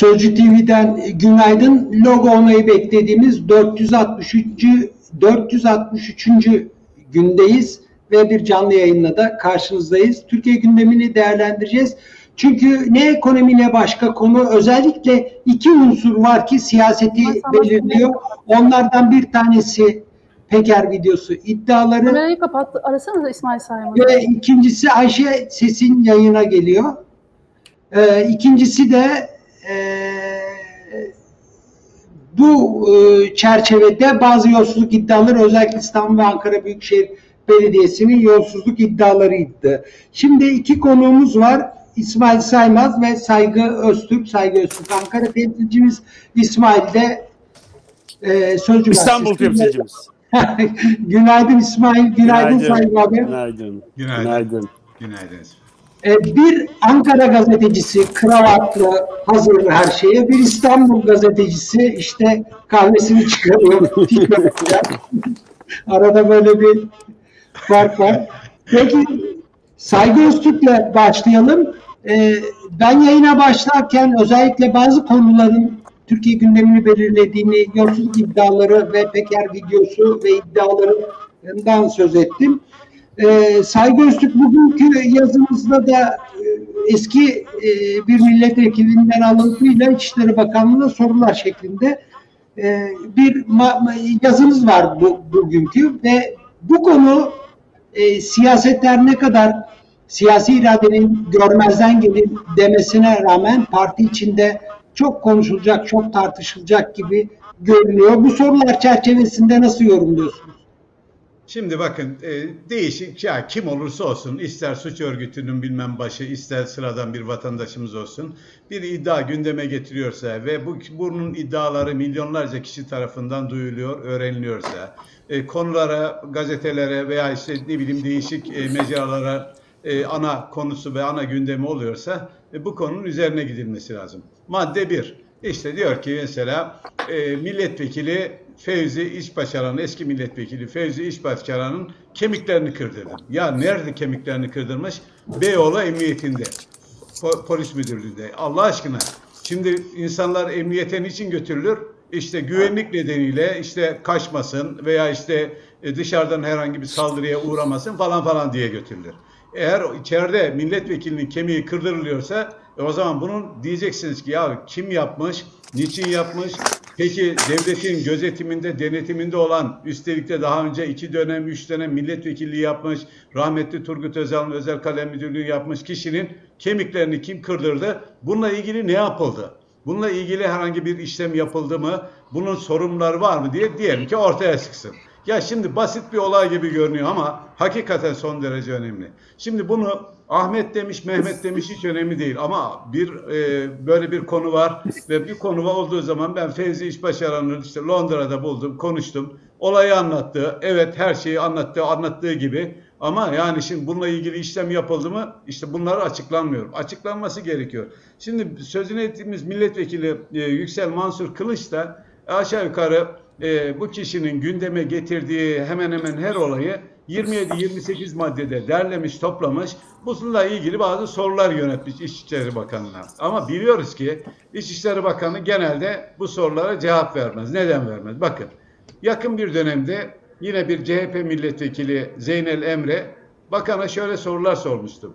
Sözcü TV'den günaydın. Logo onayı beklediğimiz 463. 463. gündeyiz ve bir canlı yayınla da karşınızdayız. Türkiye gündemini değerlendireceğiz. Çünkü ne ekonomi ne başka konu özellikle iki unsur var ki siyaseti belirliyor. Onlardan bir tanesi Peker videosu iddiaları. Kamerayı kapattı. Arasanıza İsmail Saymaz. Ve ikincisi Ayşe Ses'in yayına geliyor. Ee, ikincisi de e, bu e, çerçevede bazı yolsuzluk iddiaları özellikle İstanbul ve Ankara Büyükşehir Belediyesi'nin yolsuzluk iddialarıydı. Şimdi iki konuğumuz var. İsmail Saymaz ve Saygı Öztürk. Saygı Öztürk Ankara temsilcimiz. İsmail de e, Sözcü İstanbul temsilcimiz. günaydın İsmail, günaydın, Günaydın. Saygı abi. Günaydın. Günaydın. Günaydın. Günaydın. E, bir Ankara gazetecisi kravatlı hazır her şeye, bir İstanbul gazetecisi işte kahvesini çıkarıyor. Arada böyle bir fark var. Peki Saygı Öztürk'le başlayalım. E, ben yayına başlarken özellikle bazı konuların Türkiye gündemini belirlediğini, yolsuzluk iddiaları ve Peker videosu ve iddialarından söz ettim. Ee, Saygı Öztürk bugünkü yazımızda da e, eski e, bir milletvekilinden alıntıyla İçişleri Bakanlığı'na sorular şeklinde e, bir yazımız var bu, bugünkü ve bu konu e, siyasetler ne kadar siyasi iradenin görmezden gelin demesine rağmen parti içinde çok konuşulacak, çok tartışılacak gibi görünüyor. Bu sorular çerçevesinde nasıl yorumluyorsunuz? Şimdi bakın e, değişik ya kim olursa olsun ister suç örgütünün bilmem başı ister sıradan bir vatandaşımız olsun bir iddia gündeme getiriyorsa ve bu bunun iddiaları milyonlarca kişi tarafından duyuluyor, öğreniliyorsa e, konulara, gazetelere veya işte ne bileyim değişik e, mecralara e, ana konusu ve ana gündemi oluyorsa e, bu konunun üzerine gidilmesi lazım. Madde 1. İşte diyor ki mesela e, milletvekili Fevzi İşbaşaran'ın eski milletvekili Fevzi İşbaşaran'ın kemiklerini kırdırdı. Ya nerede kemiklerini kırdırmış? Beyoğlu Emniyetinde. Po- polis müdürlüğünde. Allah aşkına. Şimdi insanlar emniyete niçin götürülür? İşte güvenlik nedeniyle işte kaçmasın veya işte e, dışarıdan herhangi bir saldırıya uğramasın falan falan diye götürülür. Eğer içeride milletvekilinin kemiği kırdırılıyorsa e, o zaman bunun diyeceksiniz ki ya kim yapmış, niçin yapmış, Peki devletin gözetiminde, denetiminde olan, üstelik de daha önce iki dönem, üç dönem milletvekilliği yapmış, rahmetli Turgut Özal'ın özel kalem müdürlüğü yapmış kişinin kemiklerini kim kırdırdı? Bununla ilgili ne yapıldı? Bununla ilgili herhangi bir işlem yapıldı mı? Bunun sorumluları var mı diye diyelim ki ortaya çıksın. Ya şimdi basit bir olay gibi görünüyor ama hakikaten son derece önemli. Şimdi bunu Ahmet demiş, Mehmet demiş hiç önemli değil ama bir e, böyle bir konu var ve bir konu olduğu zaman ben Fevzi İşbaşaran'ı işte Londra'da buldum, konuştum. Olayı anlattı. Evet her şeyi anlattı, anlattığı gibi. Ama yani şimdi bununla ilgili işlem yapıldı mı? İşte bunlar açıklanmıyor. Açıklanması gerekiyor. Şimdi sözünü ettiğimiz milletvekili e, Yüksel Mansur Kılıç da aşağı yukarı e, bu kişinin gündeme getirdiği hemen hemen her olayı 27-28 maddede derlemiş, toplamış. Bununla ilgili bazı sorular yönetmiş İçişleri Bakanı'na. Ama biliyoruz ki İçişleri Bakanı genelde bu sorulara cevap vermez. Neden vermez? Bakın yakın bir dönemde yine bir CHP milletvekili Zeynel Emre bakana şöyle sorular sormuştu.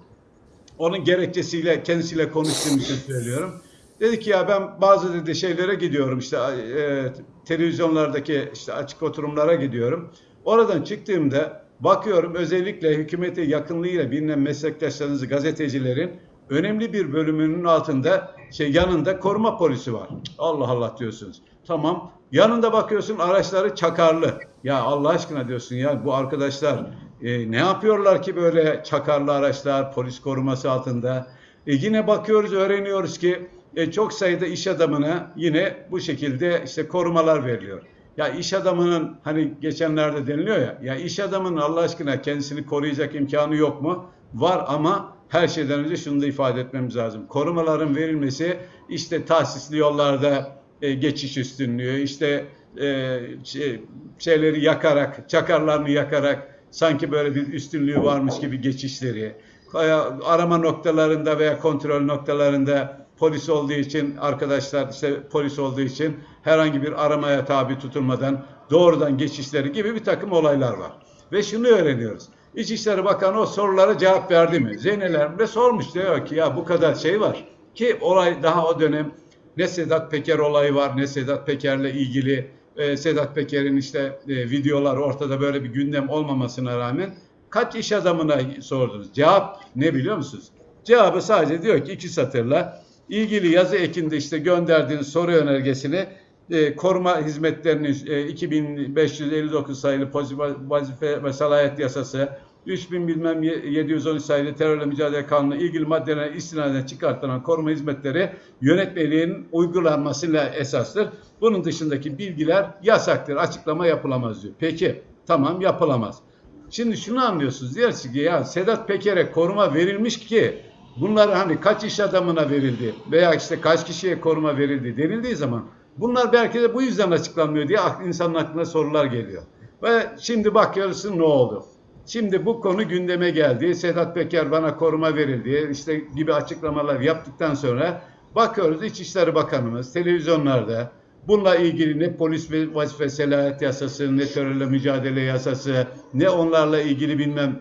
Onun gerekçesiyle kendisiyle konuştuğum için söylüyorum. Dedi ki ya ben bazı dedi şeylere gidiyorum işte e, televizyonlardaki işte açık oturumlara gidiyorum. Oradan çıktığımda bakıyorum özellikle hükümete yakınlığıyla bilinen meslektaşlarınız gazetecilerin önemli bir bölümünün altında şey yanında koruma polisi var. Allah Allah diyorsunuz. Tamam. Yanında bakıyorsun araçları çakarlı. Ya Allah aşkına diyorsun ya bu arkadaşlar e, ne yapıyorlar ki böyle çakarlı araçlar polis koruması altında. E, yine bakıyoruz öğreniyoruz ki e, çok sayıda iş adamına yine bu şekilde işte korumalar veriliyor. Ya iş adamının hani geçenlerde deniliyor ya, ya iş adamının Allah aşkına kendisini koruyacak imkanı yok mu? Var ama her şeyden önce şunu da ifade etmemiz lazım. Korumaların verilmesi işte tahsisli yollarda e, geçiş üstünlüğü, işte e, şey, şeyleri yakarak, çakarlarını yakarak sanki böyle bir üstünlüğü varmış gibi geçişleri, arama noktalarında veya kontrol noktalarında polis olduğu için arkadaşlar işte polis olduğu için herhangi bir aramaya tabi tutulmadan doğrudan geçişleri gibi bir takım olaylar var. Ve şunu öğreniyoruz. İçişleri Bakanı o sorulara cevap verdi mi? Zeynel Ermine sormuş diyor ki ya bu kadar şey var ki olay daha o dönem ne Sedat Peker olayı var ne Sedat Peker'le ilgili e, Sedat Peker'in işte e, videolar ortada böyle bir gündem olmamasına rağmen kaç iş adamına sordunuz? Cevap ne biliyor musunuz? Cevabı sadece diyor ki iki satırla ilgili yazı ekinde işte gönderdiğiniz soru önergesini e, koruma hizmetlerinin e, 2559 sayılı pozitif vazife ve salahiyet yasası 3000 bilmem 713 sayılı terörle mücadele kanunu ilgili maddelerine istinaden çıkartılan koruma hizmetleri yönetmeliğin uygulanmasıyla esastır. Bunun dışındaki bilgiler yasaktır. Açıklama yapılamaz diyor. Peki tamam yapılamaz. Şimdi şunu anlıyorsunuz. Diyorsunuz ki ya Sedat Peker'e koruma verilmiş ki bunlar hani kaç iş adamına verildi veya işte kaç kişiye koruma verildi denildiği zaman bunlar belki de bu yüzden açıklanmıyor diye insanın aklına sorular geliyor. Ve şimdi bakıyoruz ne oldu? Şimdi bu konu gündeme geldi. Sedat Peker bana koruma verildi. işte gibi açıklamalar yaptıktan sonra bakıyoruz İçişleri Bakanımız televizyonlarda bununla ilgili ne polis vazife selahiyet yasası, ne terörle mücadele yasası, ne onlarla ilgili bilmem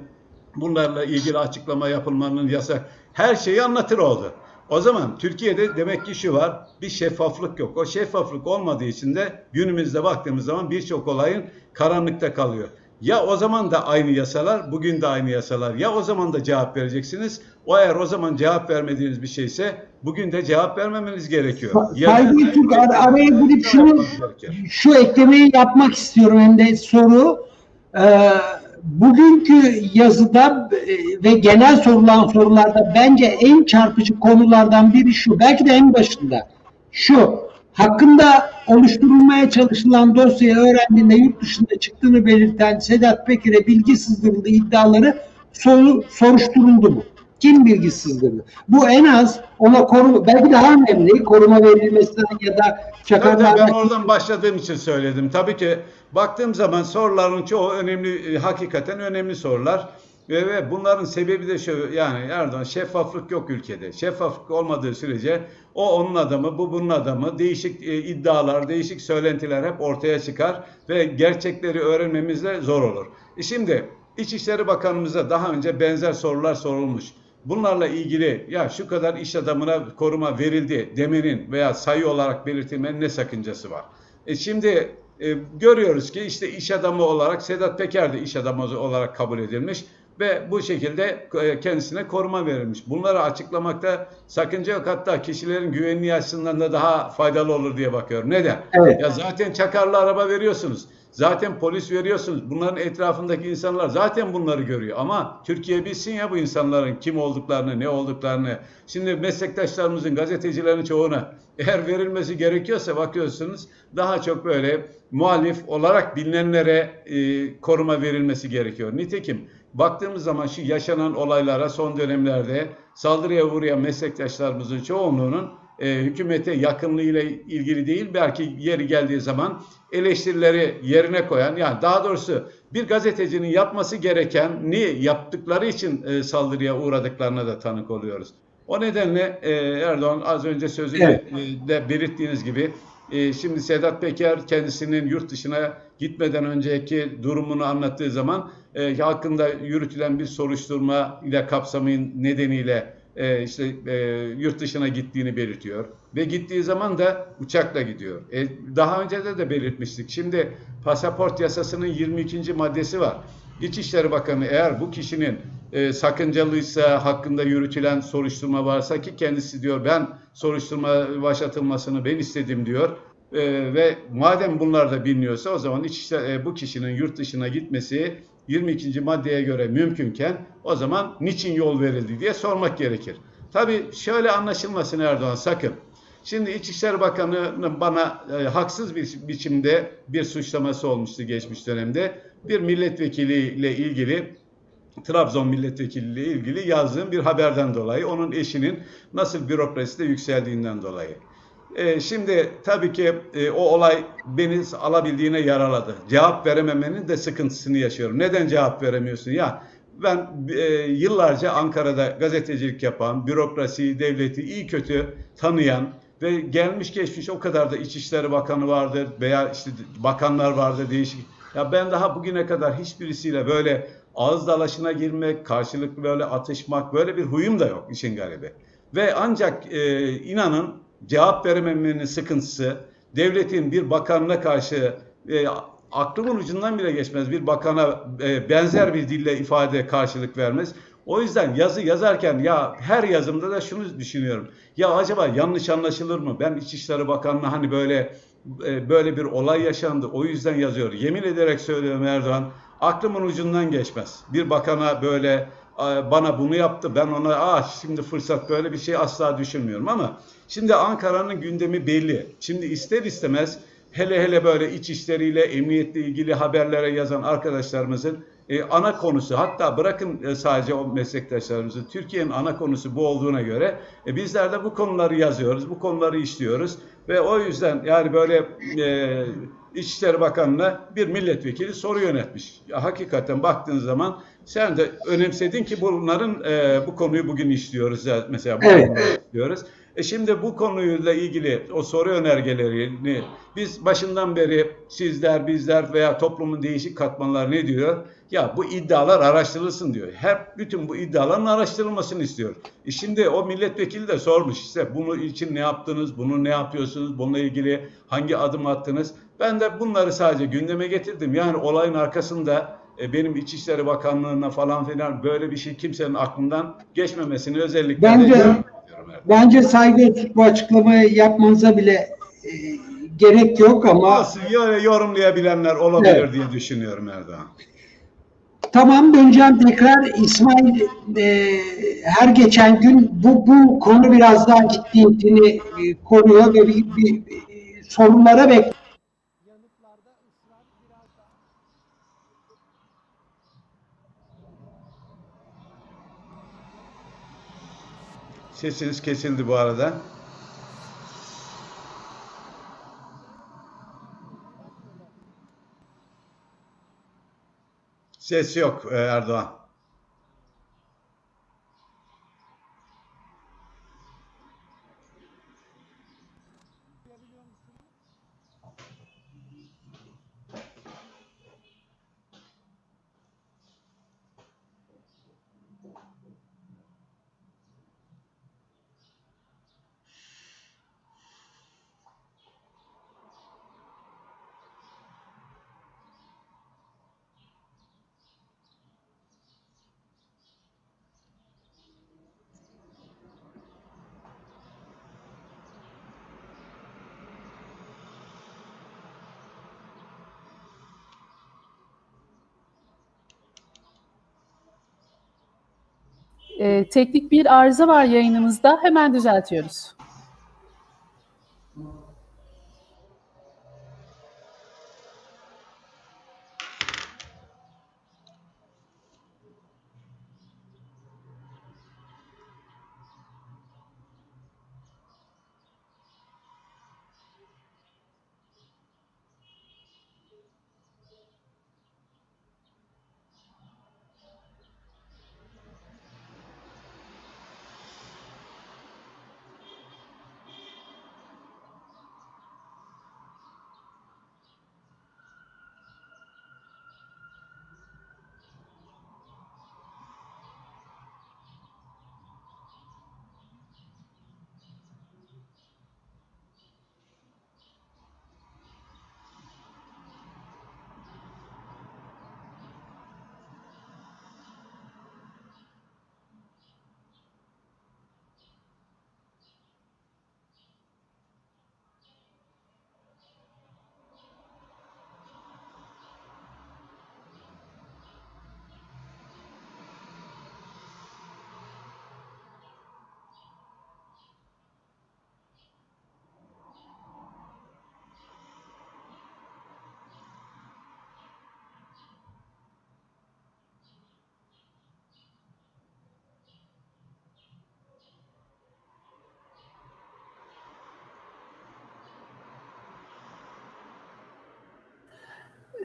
bunlarla ilgili açıklama yapılmanın yasak. Her şeyi anlatır oldu. O zaman Türkiye'de demek ki şu var, bir şeffaflık yok. O şeffaflık olmadığı için de günümüzde baktığımız zaman birçok olayın karanlıkta kalıyor. Ya o zaman da aynı yasalar, bugün de aynı yasalar. Ya o zaman da cevap vereceksiniz. O eğer o zaman cevap vermediğiniz bir şeyse bugün de cevap vermemeniz gerekiyor. Saygı Türk ar- araya girip şunu şu eklemeyi yapmak istiyorum hem de soru. Ee, bugünkü yazıda e, ve genel sorulan sorularda bence en çarpıcı konulardan biri şu. Belki de en başında. Şu. Hakkında oluşturulmaya çalışılan dosyayı öğrendiğinde yurt dışında çıktığını belirten Sedat Peker'e bilgi sızdırıldığı iddiaları soru, soruşturuldu mu? Kim bilgi sızdırdı? Bu en az ona koruma, belki daha önemli koruma verilmesinden ya da çakarlardan ben oradan başladığım için söyledim. Tabii ki baktığım zaman soruların çoğu önemli, e, hakikaten önemli sorular. Ve, ve bunların sebebi de şu yani Erdoğan şeffaflık yok ülkede. Şeffaflık olmadığı sürece o onun adamı, bu bunun adamı, değişik e, iddialar, değişik söylentiler hep ortaya çıkar ve gerçekleri öğrenmemiz de zor olur. E şimdi İçişleri Bakanımıza daha önce benzer sorular sorulmuş. Bunlarla ilgili ya şu kadar iş adamına koruma verildi demenin veya sayı olarak belirtilmenin ne sakıncası var? E şimdi e, görüyoruz ki işte iş adamı olarak Sedat Peker de iş adamı olarak kabul edilmiş ve bu şekilde e, kendisine koruma verilmiş. Bunları açıklamakta sakınca yok. Hatta kişilerin güvenliği açısından da daha faydalı olur diye bakıyorum. Neden? Evet. Ya zaten çakarlı araba veriyorsunuz. Zaten polis veriyorsunuz. Bunların etrafındaki insanlar zaten bunları görüyor. Ama Türkiye bilsin ya bu insanların kim olduklarını, ne olduklarını. Şimdi meslektaşlarımızın, gazetecilerin çoğuna eğer verilmesi gerekiyorsa bakıyorsunuz daha çok böyle muhalif olarak bilinenlere e, koruma verilmesi gerekiyor. Nitekim baktığımız zaman şu yaşanan olaylara son dönemlerde saldırıya uğrayan meslektaşlarımızın çoğunluğunun e, hükümete yakınlığıyla ilgili değil belki yeri geldiği zaman eleştirileri yerine koyan yani daha doğrusu bir gazetecinin yapması gereken ne yaptıkları için e, saldırıya uğradıklarına da tanık oluyoruz. O nedenle e, Erdoğan az önce sözünde Evet. e, de belirttiğiniz gibi e, şimdi Sedat Peker kendisinin yurt dışına gitmeden önceki durumunu anlattığı zaman e, hakkında yürütülen bir soruşturma ile kapsamın nedeniyle e, işte e, yurt dışına gittiğini belirtiyor ve gittiği zaman da uçakla gidiyor. E, daha önce de de belirtmiştik. Şimdi pasaport yasasının 22. maddesi var. İçişleri Bakanı eğer bu kişinin e, sakıncalıysa hakkında yürütülen soruşturma varsa ki kendisi diyor ben soruşturma başlatılmasını ben istedim diyor. E, ve madem bunlar da biliniyorsa o zaman İçişleri, e, bu kişinin yurt dışına gitmesi 22. maddeye göre mümkünken o zaman niçin yol verildi diye sormak gerekir. Tabii şöyle anlaşılmasın Erdoğan sakın. Şimdi İçişleri Bakanı'nın bana e, haksız bir biçimde bir suçlaması olmuştu geçmiş dönemde. Bir milletvekiliyle ilgili Trabzon milletvekiliyle ilgili yazdığım bir haberden dolayı onun eşinin nasıl bürokraside yükseldiğinden dolayı. E, şimdi tabii ki e, o olay beni alabildiğine yaraladı. Cevap verememenin de sıkıntısını yaşıyorum. Neden cevap veremiyorsun? Ya ben e, yıllarca Ankara'da gazetecilik yapan, bürokrasiyi, devleti iyi kötü tanıyan ve gelmiş geçmiş o kadar da İçişleri Bakanı vardır veya işte bakanlar vardır değişik. Ya ben daha bugüne kadar hiçbirisiyle böyle ağız dalaşına girmek, karşılıklı böyle atışmak böyle bir huyum da yok işin garibi. Ve ancak e, inanın cevap verememenin sıkıntısı, devletin bir bakanına karşı e, aklımın ucundan bile geçmez bir bakana e, benzer bir dille ifade karşılık vermez. O yüzden yazı yazarken ya her yazımda da şunu düşünüyorum. Ya acaba yanlış anlaşılır mı? Ben İçişleri Bakanı'na hani böyle e, böyle bir olay yaşandı. O yüzden yazıyor. Yemin ederek söylüyorum Erdoğan. Aklımın ucundan geçmez. Bir bakana böyle bana bunu yaptı. Ben ona ah şimdi fırsat böyle bir şey asla düşünmüyorum ama şimdi Ankara'nın gündemi belli. Şimdi ister istemez hele hele böyle iç işleriyle, emniyetle ilgili haberlere yazan arkadaşlarımızın e, ana konusu hatta bırakın e, sadece o meslektaşlarımızı Türkiye'nin ana konusu bu olduğuna göre e, bizler de bu konuları yazıyoruz, bu konuları işliyoruz ve o yüzden yani böyle e, İçişleri Bakanı'na bir milletvekili soru yönetmiş. Ya, hakikaten baktığın zaman sen de önemsedin ki bunların e, bu konuyu bugün işliyoruz mesela bu evet. işliyoruz. E şimdi bu konuyla ilgili o soru önergelerini biz başından beri sizler, bizler veya toplumun değişik katmanları ne diyor? Ya bu iddialar araştırılsın diyor. Hep bütün bu iddiaların araştırılmasını istiyor. E şimdi o milletvekili de sormuş işte bunu için ne yaptınız, bunu ne yapıyorsunuz, bununla ilgili hangi adım attınız? Ben de bunları sadece gündeme getirdim. Yani olayın arkasında e, benim İçişleri Bakanlığı'na falan filan böyle bir şey kimsenin aklından geçmemesini özellikle bence, bence saygı etik bu açıklamayı yapmanıza bile e, gerek yok ama Nasıl yorumlayabilenler olabilir evet. diye düşünüyorum Erdoğan. Tamam döneceğim tekrar İsmail e, her geçen gün bu bu konu biraz daha ciddiyetini e, koruyor ve bir, bir, bir sorunlara bekliyor. Sesiniz kesildi bu arada. Ses yok e, Erdoğan. E, teknik bir arıza var yayınımızda. Hemen düzeltiyoruz.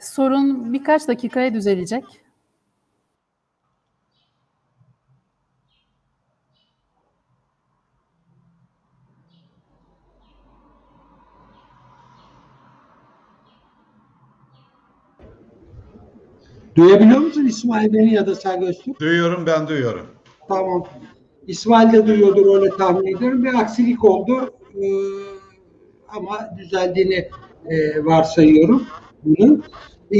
Sorun birkaç dakikaya düzelecek. Duyabiliyor musun İsmail beni ya da sen Öztürk? Duyuyorum ben duyuyorum. Tamam. İsmail de duyuyordur öyle tahmin ediyorum. Bir aksilik oldu ee, ama düzeldiğini e, varsayıyorum bunun. E,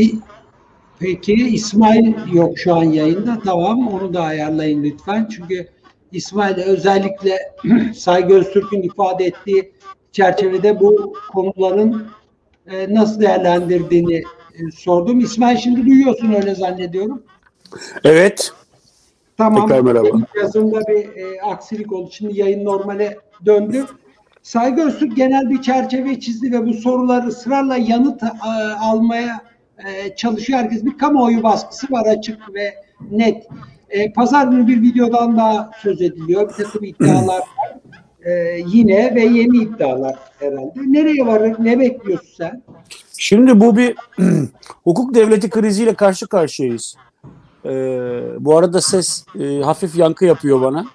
peki İsmail yok şu an yayında. Tamam onu da ayarlayın lütfen. Çünkü İsmail özellikle Saygı Öztürk'ün ifade ettiği çerçevede bu konuların e, nasıl değerlendirdiğini e, sordum. İsmail şimdi duyuyorsun öyle zannediyorum. Evet. Tamam. Tekrar merhaba. Yazımda bir e, aksilik oldu. Şimdi yayın normale döndü. Saygı Öztürk genel bir çerçeve çizdi ve bu soruları ısrarla yanıt e, almaya e, çalışıyor. Herkes bir kamuoyu baskısı var açık ve net. E, Pazar günü bir videodan daha söz ediliyor. Bir takım iddialar var. E, yine ve yeni iddialar herhalde. Nereye varır? Ne bekliyorsun sen? Şimdi bu bir hukuk devleti kriziyle karşı karşıyayız. Ee, bu arada ses e, hafif yankı yapıyor bana.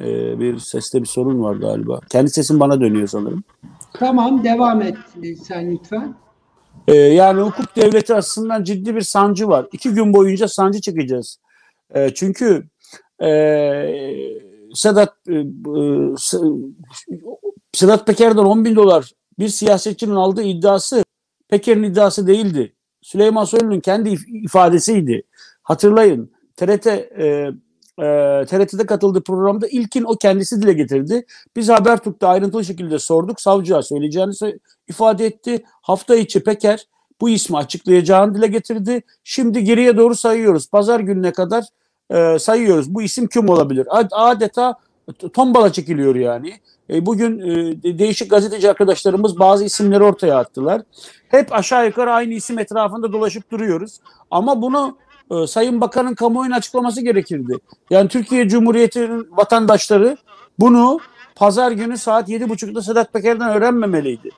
Ee, bir seste bir sorun var galiba. Kendi sesim bana dönüyor sanırım. Tamam devam et e, sen lütfen. Ee, yani hukuk devleti açısından ciddi bir sancı var. İki gün boyunca sancı çekeceğiz. Ee, çünkü e, Sedat e, e, Sedat Peker'den 10 bin dolar bir siyasetçinin aldığı iddiası Peker'in iddiası değildi. Süleyman Soylu'nun kendi ifadesiydi. Hatırlayın TRT e, e, TRT'de katıldığı programda ilkin o kendisi dile getirdi. Biz Habertürk'te ayrıntılı şekilde sorduk. Savcıya söyleyeceğini ifade etti. Hafta içi Peker bu ismi açıklayacağını dile getirdi. Şimdi geriye doğru sayıyoruz. Pazar gününe kadar e, sayıyoruz. Bu isim kim olabilir? Adeta tombala çekiliyor yani. E, bugün e, değişik gazeteci arkadaşlarımız bazı isimleri ortaya attılar. Hep aşağı yukarı aynı isim etrafında dolaşıp duruyoruz. Ama bunu e, Sayın Bakan'ın kamuoyuna açıklaması gerekirdi. Yani Türkiye Cumhuriyeti'nin vatandaşları bunu pazar günü saat 7.30'da Sedat Peker'den öğrenmemeliydi.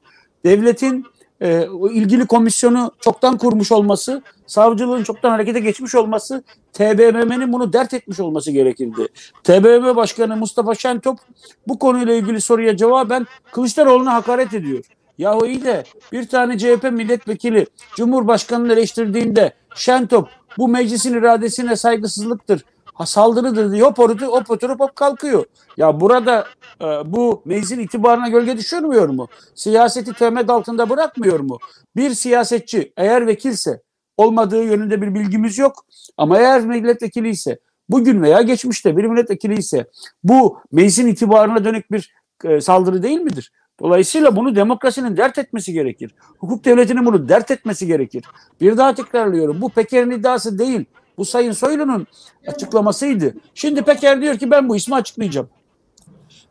Devletin e, ilgili komisyonu çoktan kurmuş olması, savcılığın çoktan harekete geçmiş olması, TBMM'nin bunu dert etmiş olması gerekirdi. TBMM Başkanı Mustafa Şentop bu konuyla ilgili soruya cevaben Kılıçdaroğlu'na hakaret ediyor. Yahu iyi de bir tane CHP milletvekili Cumhurbaşkanı'nı eleştirdiğinde Şentop bu meclisin iradesine saygısızlıktır, ha, saldırıdır diye hop, oturup, hop oturup hop kalkıyor. Ya burada e, bu meclisin itibarına gölge düşürmüyor mu? Siyaseti temet altında bırakmıyor mu? Bir siyasetçi eğer vekilse olmadığı yönünde bir bilgimiz yok ama eğer milletvekili ise bugün veya geçmişte bir milletvekili ise bu meclisin itibarına dönük bir e, saldırı değil midir? Dolayısıyla bunu demokrasinin dert etmesi gerekir. Hukuk devletinin bunu dert etmesi gerekir. Bir daha tekrarlıyorum. Bu Peker'in iddiası değil. Bu Sayın Soylu'nun açıklamasıydı. Şimdi Peker diyor ki ben bu ismi açıklayacağım.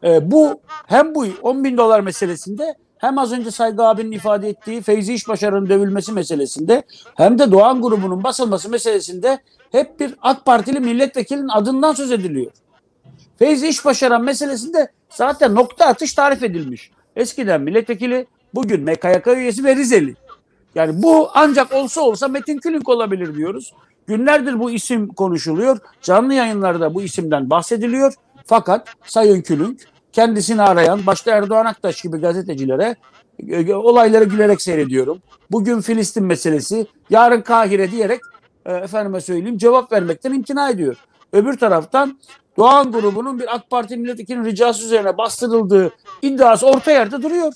Ee, bu hem bu 10 bin dolar meselesinde hem az önce Saygı abinin ifade ettiği Feyzi İşbaşarı'nın dövülmesi meselesinde hem de Doğan grubunun basılması meselesinde hep bir AK Partili milletvekilinin adından söz ediliyor. Feyzi İşbaşaran meselesinde zaten nokta atış tarif edilmiş. Eskiden milletvekili, bugün MKYK üyesi ve Rizeli. Yani bu ancak olsa olsa Metin Külünk olabilir diyoruz. Günlerdir bu isim konuşuluyor. Canlı yayınlarda bu isimden bahsediliyor. Fakat Sayın Külünk kendisini arayan başta Erdoğan Aktaş gibi gazetecilere e, olayları gülerek seyrediyorum. Bugün Filistin meselesi, yarın Kahire diyerek e, efendime söyleyeyim cevap vermekten imtina ediyor. Öbür taraftan Doğan grubunun bir AK Parti milletvekilinin ricası üzerine bastırıldığı iddiası orta yerde duruyor.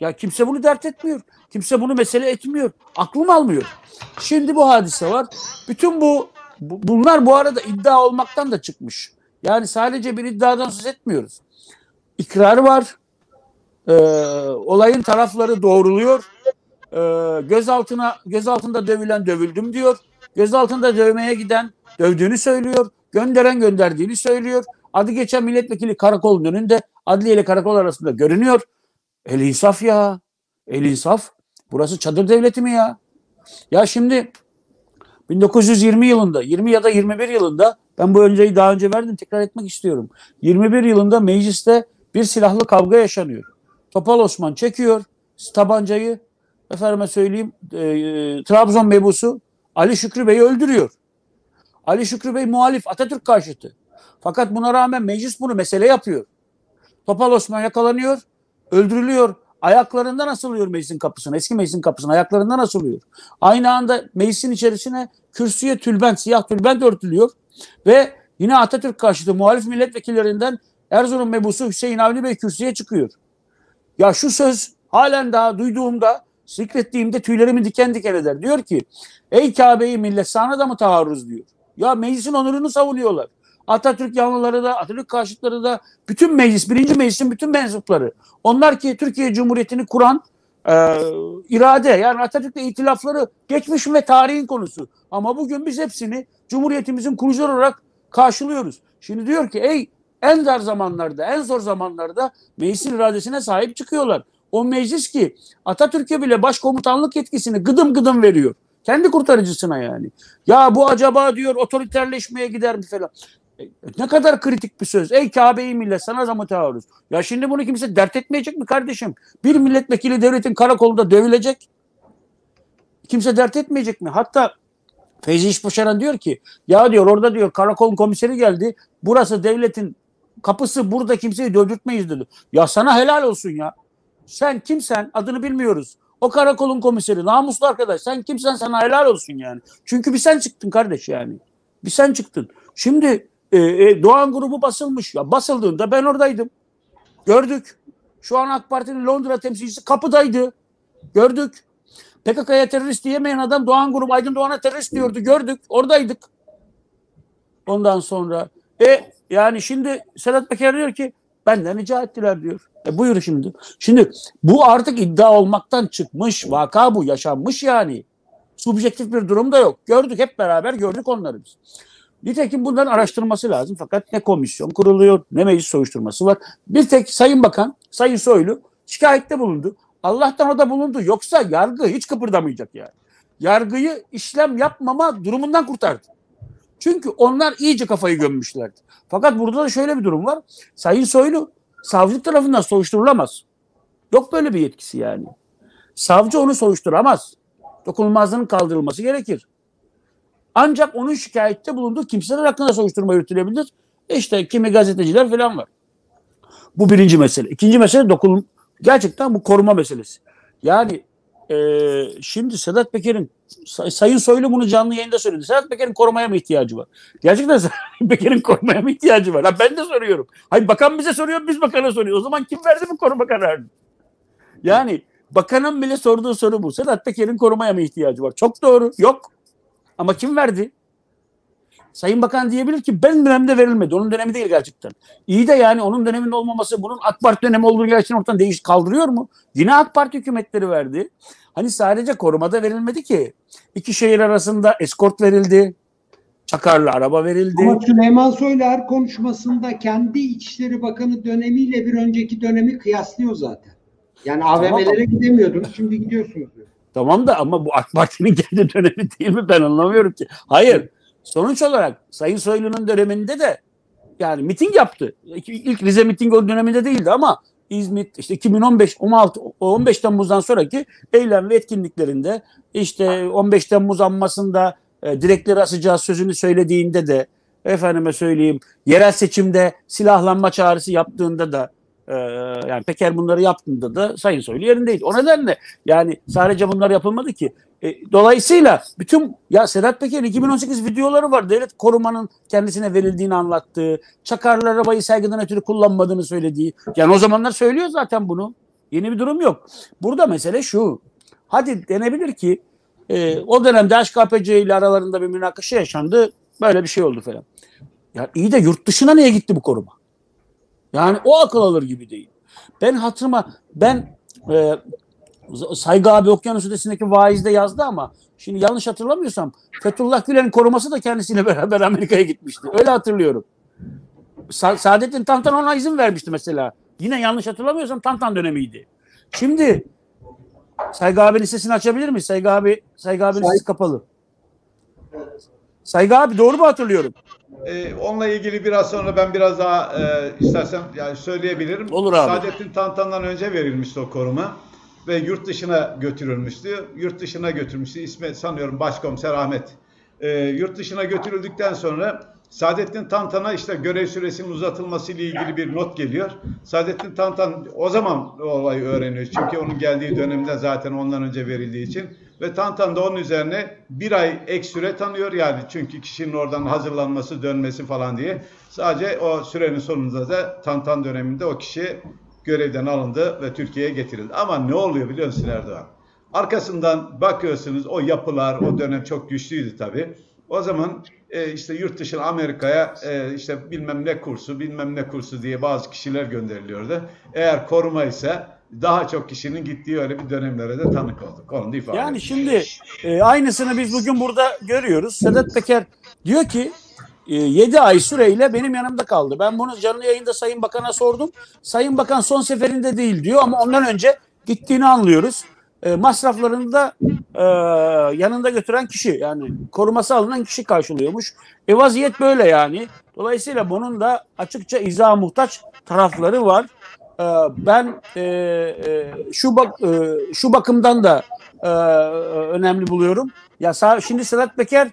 Ya kimse bunu dert etmiyor. Kimse bunu mesele etmiyor. Aklım almıyor. Şimdi bu hadise var. Bütün bu, bu bunlar bu arada iddia olmaktan da çıkmış. Yani sadece bir iddiadan söz etmiyoruz. İkrarı var. Ee, olayın tarafları doğruluyor. Ee, gözaltına gözaltında dövülen dövüldüm diyor. Gözaltında dövmeye giden dövdüğünü söylüyor. Gönderen gönderdiğini söylüyor. Adı geçen milletvekili karakolun önünde adliye ile karakol arasında görünüyor. El insaf ya. El insaf. Burası çadır devleti mi ya? Ya şimdi 1920 yılında 20 ya da 21 yılında ben bu önceyi daha önce verdim tekrar etmek istiyorum. 21 yılında mecliste bir silahlı kavga yaşanıyor. Topal Osman çekiyor tabancayı efendime söyleyeyim e, e, Trabzon mebusu Ali Şükrü Bey'i öldürüyor. Ali Şükrü Bey muhalif Atatürk karşıtı. Fakat buna rağmen meclis bunu mesele yapıyor. Topal Osman yakalanıyor, öldürülüyor. ayaklarından asılıyor meclisin kapısına. Eski meclisin kapısına ayaklarından asılıyor. Aynı anda meclisin içerisine kürsüye tülbent, siyah tülbent örtülüyor ve yine Atatürk karşıtı muhalif milletvekillerinden Erzurum mebusu Hüseyin Avni Bey kürsüye çıkıyor. Ya şu söz halen daha duyduğumda, zikrettiğimde tüylerimi diken diken eder. Diyor ki, ey Kabe'yi millet sana da mı taarruz diyor. Ya meclisin onurunu savunuyorlar. Atatürk yanlıları da, Atatürk karşıtları da, bütün meclis, birinci meclisin bütün mensupları. Onlar ki Türkiye Cumhuriyeti'ni kuran e, irade, yani Atatürk'le itilafları geçmiş ve tarihin konusu. Ama bugün biz hepsini Cumhuriyetimizin kurucuları olarak karşılıyoruz. Şimdi diyor ki, ey en dar zamanlarda, en zor zamanlarda meclisin iradesine sahip çıkıyorlar. O meclis ki Atatürk'e bile başkomutanlık yetkisini gıdım gıdım veriyor. Kendi kurtarıcısına yani. Ya bu acaba diyor otoriterleşmeye gider mi falan. E, Ne kadar kritik bir söz. Ey Kabe'yi millet sana da mı? Ya şimdi bunu kimse dert etmeyecek mi kardeşim? Bir milletvekili devletin karakolunda dövülecek. Kimse dert etmeyecek mi? Hatta Feyzi İşbaşaran diyor ki ya diyor orada diyor karakolun komiseri geldi. Burası devletin kapısı burada kimseyi dövdürtmeyiz dedi. Ya sana helal olsun ya. Sen kimsen adını bilmiyoruz. O karakolun komiseri namuslu arkadaş sen kimsen sana helal olsun yani. Çünkü bir sen çıktın kardeş yani. Bir sen çıktın. Şimdi e, e, Doğan grubu basılmış. Ya basıldığında ben oradaydım. Gördük. Şu an AK Parti'nin Londra temsilcisi kapıdaydı. Gördük. PKK'ya terörist diyemeyen adam Doğan grubu Aydın Doğan'a terörist diyordu. Gördük. Oradaydık. Ondan sonra e yani şimdi Sedat Peker diyor ki benden rica ettiler diyor. E buyur şimdi. Şimdi bu artık iddia olmaktan çıkmış. Vaka bu. Yaşanmış yani. Subjektif bir durum da yok. Gördük hep beraber gördük onları biz. Nitekim bunların araştırması lazım. Fakat ne komisyon kuruluyor ne meclis soruşturması var. Bir tek Sayın Bakan, Sayın Soylu şikayette bulundu. Allah'tan o da bulundu. Yoksa yargı hiç kıpırdamayacak yani. Yargıyı işlem yapmama durumundan kurtardı. Çünkü onlar iyice kafayı gömmüşlerdi. Fakat burada da şöyle bir durum var. Sayın Soylu savcılık tarafından soruşturulamaz. Yok böyle bir yetkisi yani. Savcı onu soruşturamaz. Dokunulmazlığının kaldırılması gerekir. Ancak onun şikayette bulunduğu kimseler hakkında soruşturma yürütülebilir. İşte kimi gazeteciler falan var. Bu birinci mesele. İkinci mesele dokunum. Gerçekten bu koruma meselesi. Yani e, şimdi Sedat Peker'in Say- Sayın Soylu bunu canlı yayında söyledi. Sedat Peker'in korumaya mı ihtiyacı var? Gerçekten Sedat Peker'in korumaya mı ihtiyacı var? Ha, ben de soruyorum. Hayır bakan bize soruyor, biz bakana soruyoruz. O zaman kim verdi bu koruma kararını? Yani bakanın bile sorduğu soru bu. Sedat Peker'in korumaya mı ihtiyacı var? Çok doğru. Yok. Ama kim verdi? Sayın Bakan diyebilir ki ben dönemde verilmedi. Onun dönemi değil gerçekten. İyi de yani onun döneminde olmaması bunun AK Parti dönemi olduğunu gerçekten ortadan değiş kaldırıyor mu? Yine AK Parti hükümetleri verdi. Hani sadece korumada verilmedi ki. İki şehir arasında eskort verildi. Çakarlı araba verildi. Ama Süleyman Soylu her konuşmasında kendi İçişleri Bakanı dönemiyle bir önceki dönemi kıyaslıyor zaten. Yani AVM'lere gidemiyordunuz, şimdi gidiyorsunuz. diyor. Tamam da ama bu AK Parti'nin kendi dönemi değil mi? Ben anlamıyorum ki. Hayır. Sonuç olarak Sayın Soylu'nun döneminde de yani miting yaptı. İlk, Rize miting o döneminde değildi ama İzmit işte 2015 16 15 Temmuz'dan sonraki eylem ve etkinliklerinde işte 15 Temmuz anmasında e, direkleri asacağı sözünü söylediğinde de efendime söyleyeyim yerel seçimde silahlanma çağrısı yaptığında da e, yani Peker bunları yaptığında da Sayın Soylu yerindeydi. O nedenle yani sadece bunlar yapılmadı ki. E, dolayısıyla bütün ya Sedat Peker'in 2018 videoları var. Devlet korumanın kendisine verildiğini anlattığı, Çakarlı arabayı saygıdan ötürü kullanmadığını söylediği. Yani o zamanlar söylüyor zaten bunu. Yeni bir durum yok. Burada mesele şu. Hadi denebilir ki e, o dönemde HKPC ile aralarında bir münakaşa yaşandı. Böyle bir şey oldu falan. Ya iyi de yurt dışına niye gitti bu koruma? Yani o akıl alır gibi değil. Ben hatırıma ben e, Saygı abi Okyanus Ötesi'ndeki vaizde yazdı ama şimdi yanlış hatırlamıyorsam Fethullah Gülen'in koruması da kendisiyle beraber Amerika'ya gitmişti. Öyle hatırlıyorum. Sa- Saadettin Tantan ona izin vermişti mesela. Yine yanlış hatırlamıyorsam Tantan dönemiydi. Şimdi Saygı abinin sesini açabilir miyiz? Saygı abi, Saygı abinin Say- sesi kapalı. Saygı abi doğru mu hatırlıyorum? Ee, onunla ilgili biraz sonra ben biraz daha e, istersen yani söyleyebilirim. Olur abi. Saadettin Tantan'dan önce verilmişti o koruma ve yurt dışına götürülmüştü. Yurt dışına götürmüştü. İsmi sanıyorum Başkomiser Ahmet. Ee, yurt dışına götürüldükten sonra Saadettin Tantan'a işte görev süresinin uzatılması ile ilgili bir not geliyor. Saadettin Tantan o zaman o olayı öğreniyor. Çünkü onun geldiği dönemde zaten ondan önce verildiği için. Ve Tantan da onun üzerine bir ay ek süre tanıyor yani çünkü kişinin oradan hazırlanması, dönmesi falan diye. Sadece o sürenin sonunda da Tantan döneminde o kişi görevden alındı ve Türkiye'ye getirildi. Ama ne oluyor biliyor musun Erdoğan? Arkasından bakıyorsunuz o yapılar o dönem çok güçlüydü tabii. O zaman e, işte yurt dışına Amerika'ya e, işte bilmem ne kursu bilmem ne kursu diye bazı kişiler gönderiliyordu. Eğer koruma ise daha çok kişinin gittiği öyle bir dönemlere de tanık olduk. Onu da ifade Yani edeyim. şimdi e, aynısını biz bugün burada görüyoruz. Sedat Peker diyor ki 7 ay süreyle benim yanımda kaldı. Ben bunu canlı yayında Sayın Bakan'a sordum. Sayın Bakan son seferinde değil diyor ama ondan önce gittiğini anlıyoruz. E, masraflarını da e, yanında götüren kişi yani koruması alınan kişi karşılıyormuş. E vaziyet böyle yani. Dolayısıyla bunun da açıkça izaha muhtaç tarafları var. E, ben e, e, şu bak e, şu bakımdan da önemli buluyorum. Ya şimdi Sedat Peker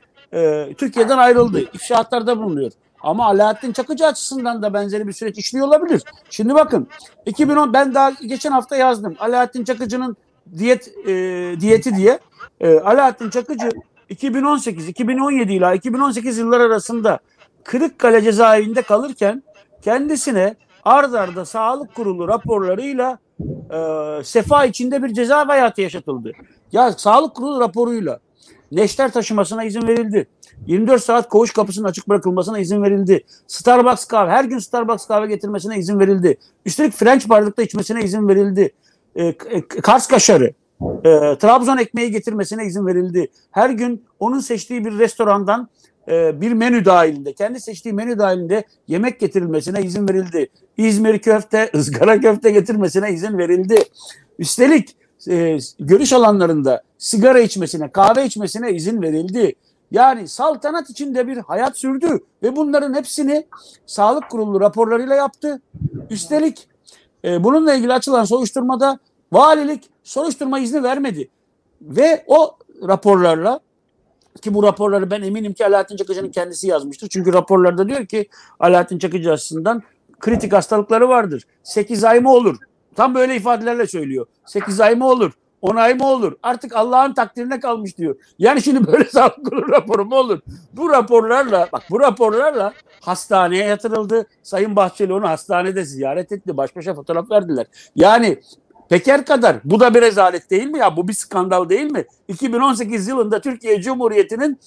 Türkiye'den ayrıldı. İfşaatlarda bulunuyor. Ama Alaaddin Çakıcı açısından da benzeri bir süreç işliyor olabilir. Şimdi bakın 2010 ben daha geçen hafta yazdım. Alaaddin Çakıcı'nın diyet e, diyeti diye. E, Alaaddin Çakıcı 2018 2017 ile 2018 yıllar arasında Kırıkkale cezaevinde kalırken kendisine ard arda sağlık kurulu raporlarıyla e, sefa içinde bir ceza hayatı yaşatıldı. Ya sağlık kurulu raporuyla neşter taşımasına izin verildi. 24 saat koğuş kapısının açık bırakılmasına izin verildi. Starbucks kahve, her gün Starbucks kahve getirmesine izin verildi. Üstelik French bardakta içmesine izin verildi. E, e, Kars kaşarı, e, Trabzon ekmeği getirmesine izin verildi. Her gün onun seçtiği bir restorandan e, bir menü dahilinde, kendi seçtiği menü dahilinde yemek getirilmesine izin verildi. İzmir köfte, ızgara köfte getirmesine izin verildi. Üstelik e, görüş alanlarında sigara içmesine, kahve içmesine izin verildi. Yani saltanat içinde bir hayat sürdü ve bunların hepsini sağlık kurulu raporlarıyla yaptı. Üstelik e, bununla ilgili açılan soruşturmada valilik soruşturma izni vermedi. Ve o raporlarla ki bu raporları ben eminim ki Alaaddin Çakıcı'nın kendisi yazmıştır. Çünkü raporlarda diyor ki Alaaddin Çakıcı açısından kritik hastalıkları vardır. 8 ay mı olur? Tam böyle ifadelerle söylüyor. 8 ay mı olur? 10 ay mı olur? Artık Allah'ın takdirine kalmış diyor. Yani şimdi böyle sağlık kurulu raporu mu olur? Bu raporlarla bak bu raporlarla hastaneye yatırıldı. Sayın Bahçeli onu hastanede ziyaret etti. Baş başa fotoğraf verdiler. Yani Peker kadar bu da bir rezalet değil mi ya? Bu bir skandal değil mi? 2018 yılında Türkiye Cumhuriyeti'nin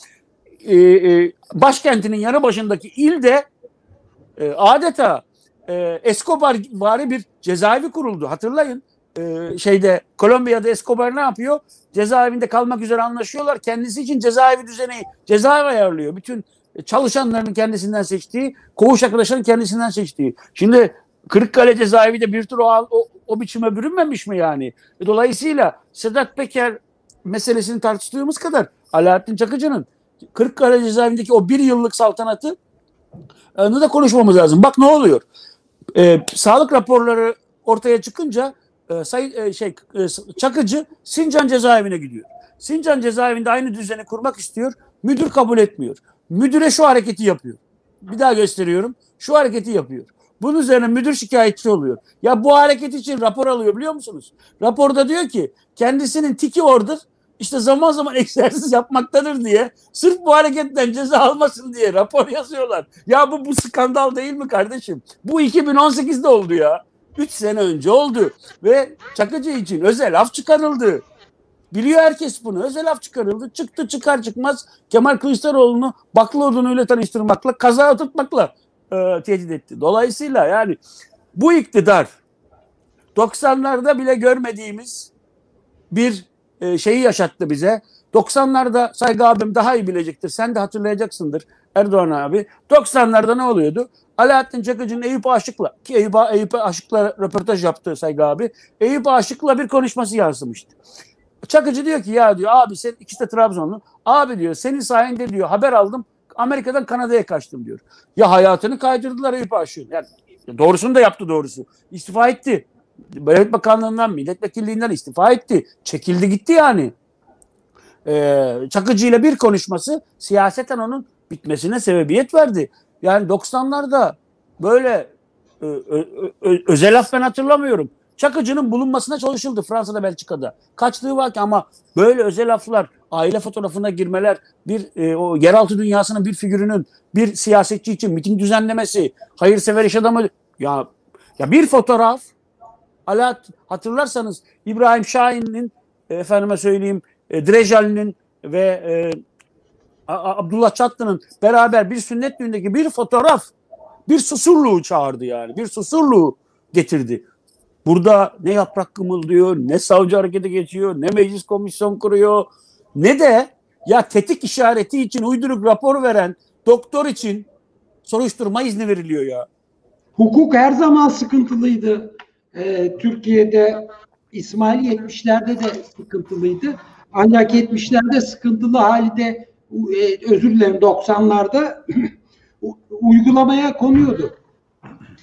e, e, başkentinin yanı başındaki ilde e, adeta e, Escobar vari bir cezaevi kuruldu. Hatırlayın e, şeyde Kolombiya'da Escobar ne yapıyor? Cezaevinde kalmak üzere anlaşıyorlar. Kendisi için cezaevi düzeni, cezaevi ayarlıyor. Bütün çalışanların kendisinden seçtiği, koğuş arkadaşların kendisinden seçtiği. Şimdi Kırıkkale cezaevi de bir tür o, o, o biçime bürünmemiş mi yani? E, dolayısıyla Sedat Peker meselesini tartıştığımız kadar Alaaddin Çakıcı'nın Kırıkkale cezaevindeki o bir yıllık saltanatı onu da konuşmamız lazım. Bak ne oluyor? Ee, sağlık raporları ortaya çıkınca e, say, e, şey e, Çakıcı Sincan cezaevine gidiyor. Sincan cezaevinde aynı düzeni kurmak istiyor. Müdür kabul etmiyor. Müdüre şu hareketi yapıyor. Bir daha gösteriyorum. Şu hareketi yapıyor. Bunun üzerine müdür şikayetçi oluyor. Ya bu hareket için rapor alıyor biliyor musunuz? Raporda diyor ki kendisinin tiki ordur. İşte zaman zaman egzersiz yapmaktadır diye sırf bu hareketten ceza almasın diye rapor yazıyorlar. Ya bu bu skandal değil mi kardeşim? Bu 2018'de oldu ya. 3 sene önce oldu ve Çakıcı için özel af çıkarıldı. Biliyor herkes bunu. Özel af çıkarıldı. Çıktı çıkar çıkmaz Kemal Kılıçdaroğlu'nu baklı odunuyla tanıştırmakla, kaza tutmakla e, tehdit etti. Dolayısıyla yani bu iktidar 90'larda bile görmediğimiz bir e, şeyi yaşattı bize. 90'larda Saygı abim daha iyi bilecektir. Sen de hatırlayacaksındır Erdoğan abi. 90'larda ne oluyordu? Alaaddin Çakıcı'nın Eyüp Aşık'la ki Eyüp, Eyüp Aşık'la röportaj yaptı Saygı abi. Eyüp Aşık'la bir konuşması yansımıştı. Çakıcı diyor ki ya diyor abi sen ikisi de Trabzonlu. Abi diyor senin sayende diyor haber aldım. Amerika'dan Kanada'ya kaçtım diyor. Ya hayatını kaydırdılar Eyüp Aşık'ın. Yani doğrusunu da yaptı doğrusu. İstifa etti. Devlet Bakanlığından, milletvekilliğinden istifa etti. Çekildi gitti yani. Ee, Çakıcı ile bir konuşması siyaseten onun bitmesine sebebiyet verdi. Yani 90'larda böyle e, ö- ö- özel af ben hatırlamıyorum. Çakıcı'nın bulunmasına çalışıldı Fransa'da Belçika'da. Kaçtığı var ki ama böyle özel aflar, aile fotoğrafına girmeler, bir e, o yeraltı dünyasının bir figürünün bir siyasetçi için miting düzenlemesi, hayırsever iş adamı ya ya bir fotoğraf Ala hatırlarsanız İbrahim Şahin'in efendime söyleyeyim e, Drejali'nin ve e, Abdullah Çatlı'nın beraber bir sünnet düğündeki bir fotoğraf bir susurluğu çağırdı yani. Bir susurluğu getirdi. Burada ne yaprak kımıldıyor, ne savcı harekete geçiyor, ne meclis komisyon kuruyor, ne de ya tetik işareti için uyduruk rapor veren doktor için soruşturma izni veriliyor ya. Hukuk her zaman sıkıntılıydı. Ee, Türkiye'de İsmail 70'lerde de sıkıntılıydı. Ancak 70'lerde sıkıntılı halde e, özür dilerim 90'larda u- uygulamaya konuyordu.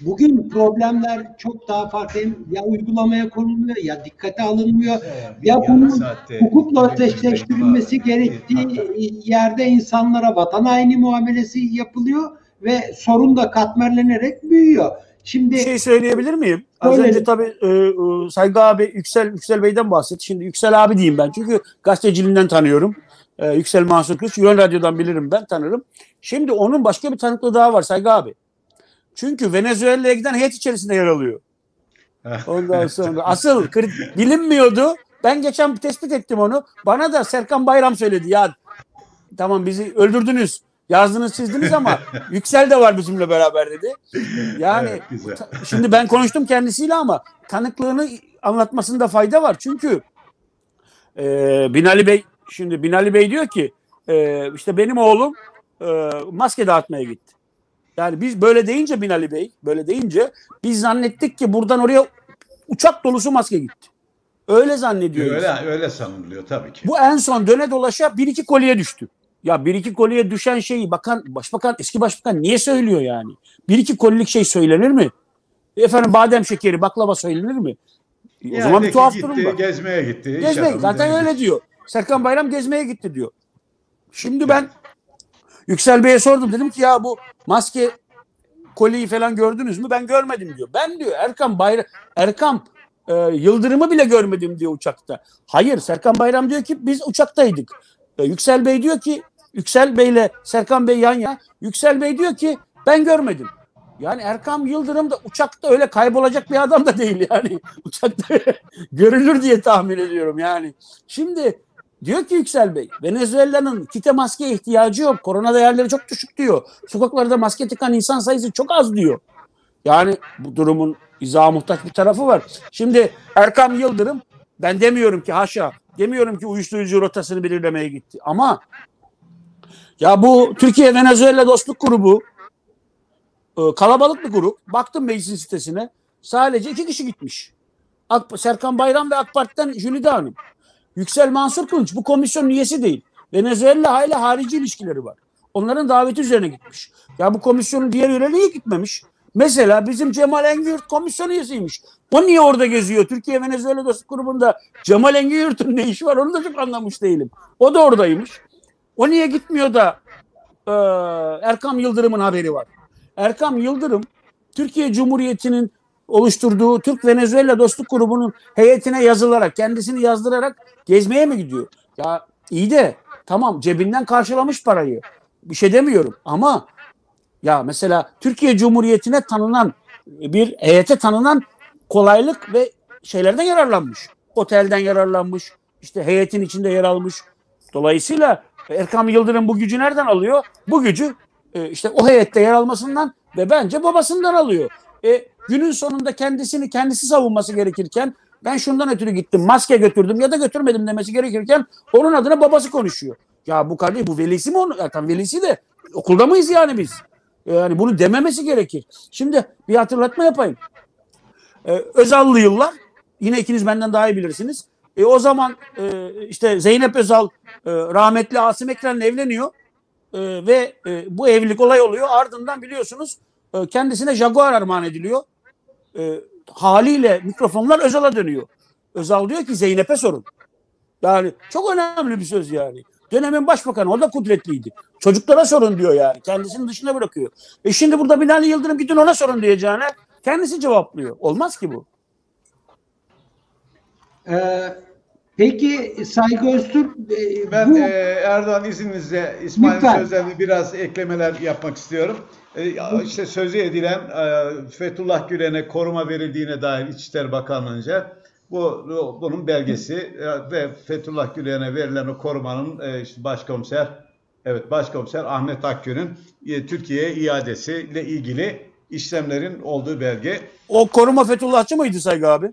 Bugün problemler çok daha farklı. Ya uygulamaya konulmuyor ya dikkate alınmıyor. Ya yarım bunun hukukla özdeşleştirilmesi gerektiği yerde insanlara vatan haini muamelesi yapılıyor ve sorun da katmerlenerek büyüyor. Şimdi Bir şey söyleyebilir miyim? Az önce tabii e, e, Saygı abi Yüksel Yüksel Bey'den bahsetti. Şimdi Yüksel abi diyeyim ben. Çünkü gazeteciliğinden tanıyorum. E, Yüksel Mansur Kılıç. Yuvan Radyo'dan bilirim ben tanırım. Şimdi onun başka bir tanıklığı daha var Saygı abi. Çünkü Venezuela'ya giden heyet içerisinde yer alıyor. Ondan sonra asıl bilinmiyordu. Ben geçen tespit ettim onu. Bana da Serkan Bayram söyledi. Ya tamam bizi öldürdünüz. Yazdınız çizdiniz ama Yüksel de var bizimle beraber dedi. Yani Evet, şimdi ben konuştum kendisiyle ama tanıklığını anlatmasında fayda var. Çünkü e, Binali Bey şimdi Binali Bey diyor ki e, işte benim oğlum e, maske dağıtmaya gitti. Yani biz böyle deyince Binali Bey böyle deyince biz zannettik ki buradan oraya uçak dolusu maske gitti. Öyle zannediyor. Öyle, öyle sanılıyor tabii ki. Bu en son döne dolaşa bir iki kolye düştü. Ya bir iki kolye düşen şeyi bakan başbakan eski başbakan niye söylüyor yani? Bir iki kolilik şey söylenir mi? Efendim badem şekeri baklava söylenir mi? O Ya zaman bir tuhaf gitti, durum var. Gezmeye gitti. Gezmeye zaten öyle diyor. Serkan Bayram gezmeye gitti diyor. Şimdi ben Yüksel Bey'e sordum dedim ki ya bu maske koliyi falan gördünüz mü? Ben görmedim diyor. Ben diyor Erkan Bayram Erkan e, Yıldırım'ı bile görmedim diyor uçakta. Hayır Serkan Bayram diyor ki biz uçaktaydık. E, Yüksel Bey diyor ki Yüksel Bey'le Serkan Bey yan yana. Yüksel Bey diyor ki ben görmedim. Yani Erkan Yıldırım da uçakta öyle kaybolacak bir adam da değil yani. Uçakta görülür diye tahmin ediyorum yani. Şimdi diyor ki Yüksel Bey Venezuela'nın kite maskeye ihtiyacı yok. Korona değerleri çok düşük diyor. Sokaklarda maske tıkan insan sayısı çok az diyor. Yani bu durumun izaha muhtaç bir tarafı var. Şimdi Erkan Yıldırım ben demiyorum ki haşa demiyorum ki uyuşturucu rotasını belirlemeye gitti. Ama ya bu Türkiye Venezuela Dostluk Grubu e, kalabalık bir grup. Baktım meclisin sitesine. Sadece iki kişi gitmiş. Serkan Bayram ve AK Parti'den Jülide Hanım. Yüksel Mansur Kılıç bu komisyonun üyesi değil. Venezuela ile harici ilişkileri var. Onların daveti üzerine gitmiş. Ya bu komisyonun diğer üyeleri niye gitmemiş? Mesela bizim Cemal Engiyurt komisyon üyesiymiş. O niye orada geziyor? Türkiye Venezuela Dostluk Grubu'nda Cemal Engiyurt'un ne işi var onu da çok anlamış değilim. O da oradaymış. O niye gitmiyor da e, Erkam Yıldırım'ın haberi var? Erkam Yıldırım Türkiye Cumhuriyeti'nin oluşturduğu Türk Venezuela Dostluk Grubu'nun heyetine yazılarak, kendisini yazdırarak gezmeye mi gidiyor? Ya iyi de tamam cebinden karşılamış parayı. Bir şey demiyorum ama ya mesela Türkiye Cumhuriyeti'ne tanınan bir heyete tanınan kolaylık ve şeylerden yararlanmış. Otelden yararlanmış. işte heyetin içinde yer almış. Dolayısıyla Erkam Yıldırım bu gücü nereden alıyor? Bu gücü e, işte o heyette yer almasından ve bence babasından alıyor. E, günün sonunda kendisini kendisi savunması gerekirken ben şundan ötürü gittim maske götürdüm ya da götürmedim demesi gerekirken onun adına babası konuşuyor. Ya bu kardeş bu velisi mi onun? Ya, tam velisi de okulda mıyız yani biz? Yani bunu dememesi gerekir. Şimdi bir hatırlatma yapayım. Ee, Özallı yıllar yine ikiniz benden daha iyi bilirsiniz. E, o zaman e, işte Zeynep Özal e, rahmetli Asım Ekren'le evleniyor E, ve e, bu evlilik olay oluyor. Ardından biliyorsunuz e, kendisine Jaguar armağan ediliyor. E, haliyle mikrofonlar Özal'a dönüyor. Özal diyor ki Zeynep'e sorun. Yani çok önemli bir söz yani. Dönemin başbakanı o da kudretliydi. Çocuklara sorun diyor yani. Kendisini dışına bırakıyor. E şimdi burada Binali Yıldırım gidin ona sorun diyeceğine kendisi cevaplıyor. Olmaz ki bu. Ee, peki Saygı Öztürk e, Ben bu e, Erdoğan izninizle İsmail'in Lütfen. sözlerine biraz eklemeler yapmak istiyorum. E, işte sözü edilen e, Fethullah Gülen'e koruma verildiğine dair İçişleri Bakanlığı'nca bu bu- bunun belgesi e, ve Fethullah Gülen'e verilen o korumanın işte başkomiser evet başkomiser Ahmet Akgün'ün Türkiye'ye iadesiyle ilgili işlemlerin olduğu belge O koruma Fethullahçı mıydı Saygı abi?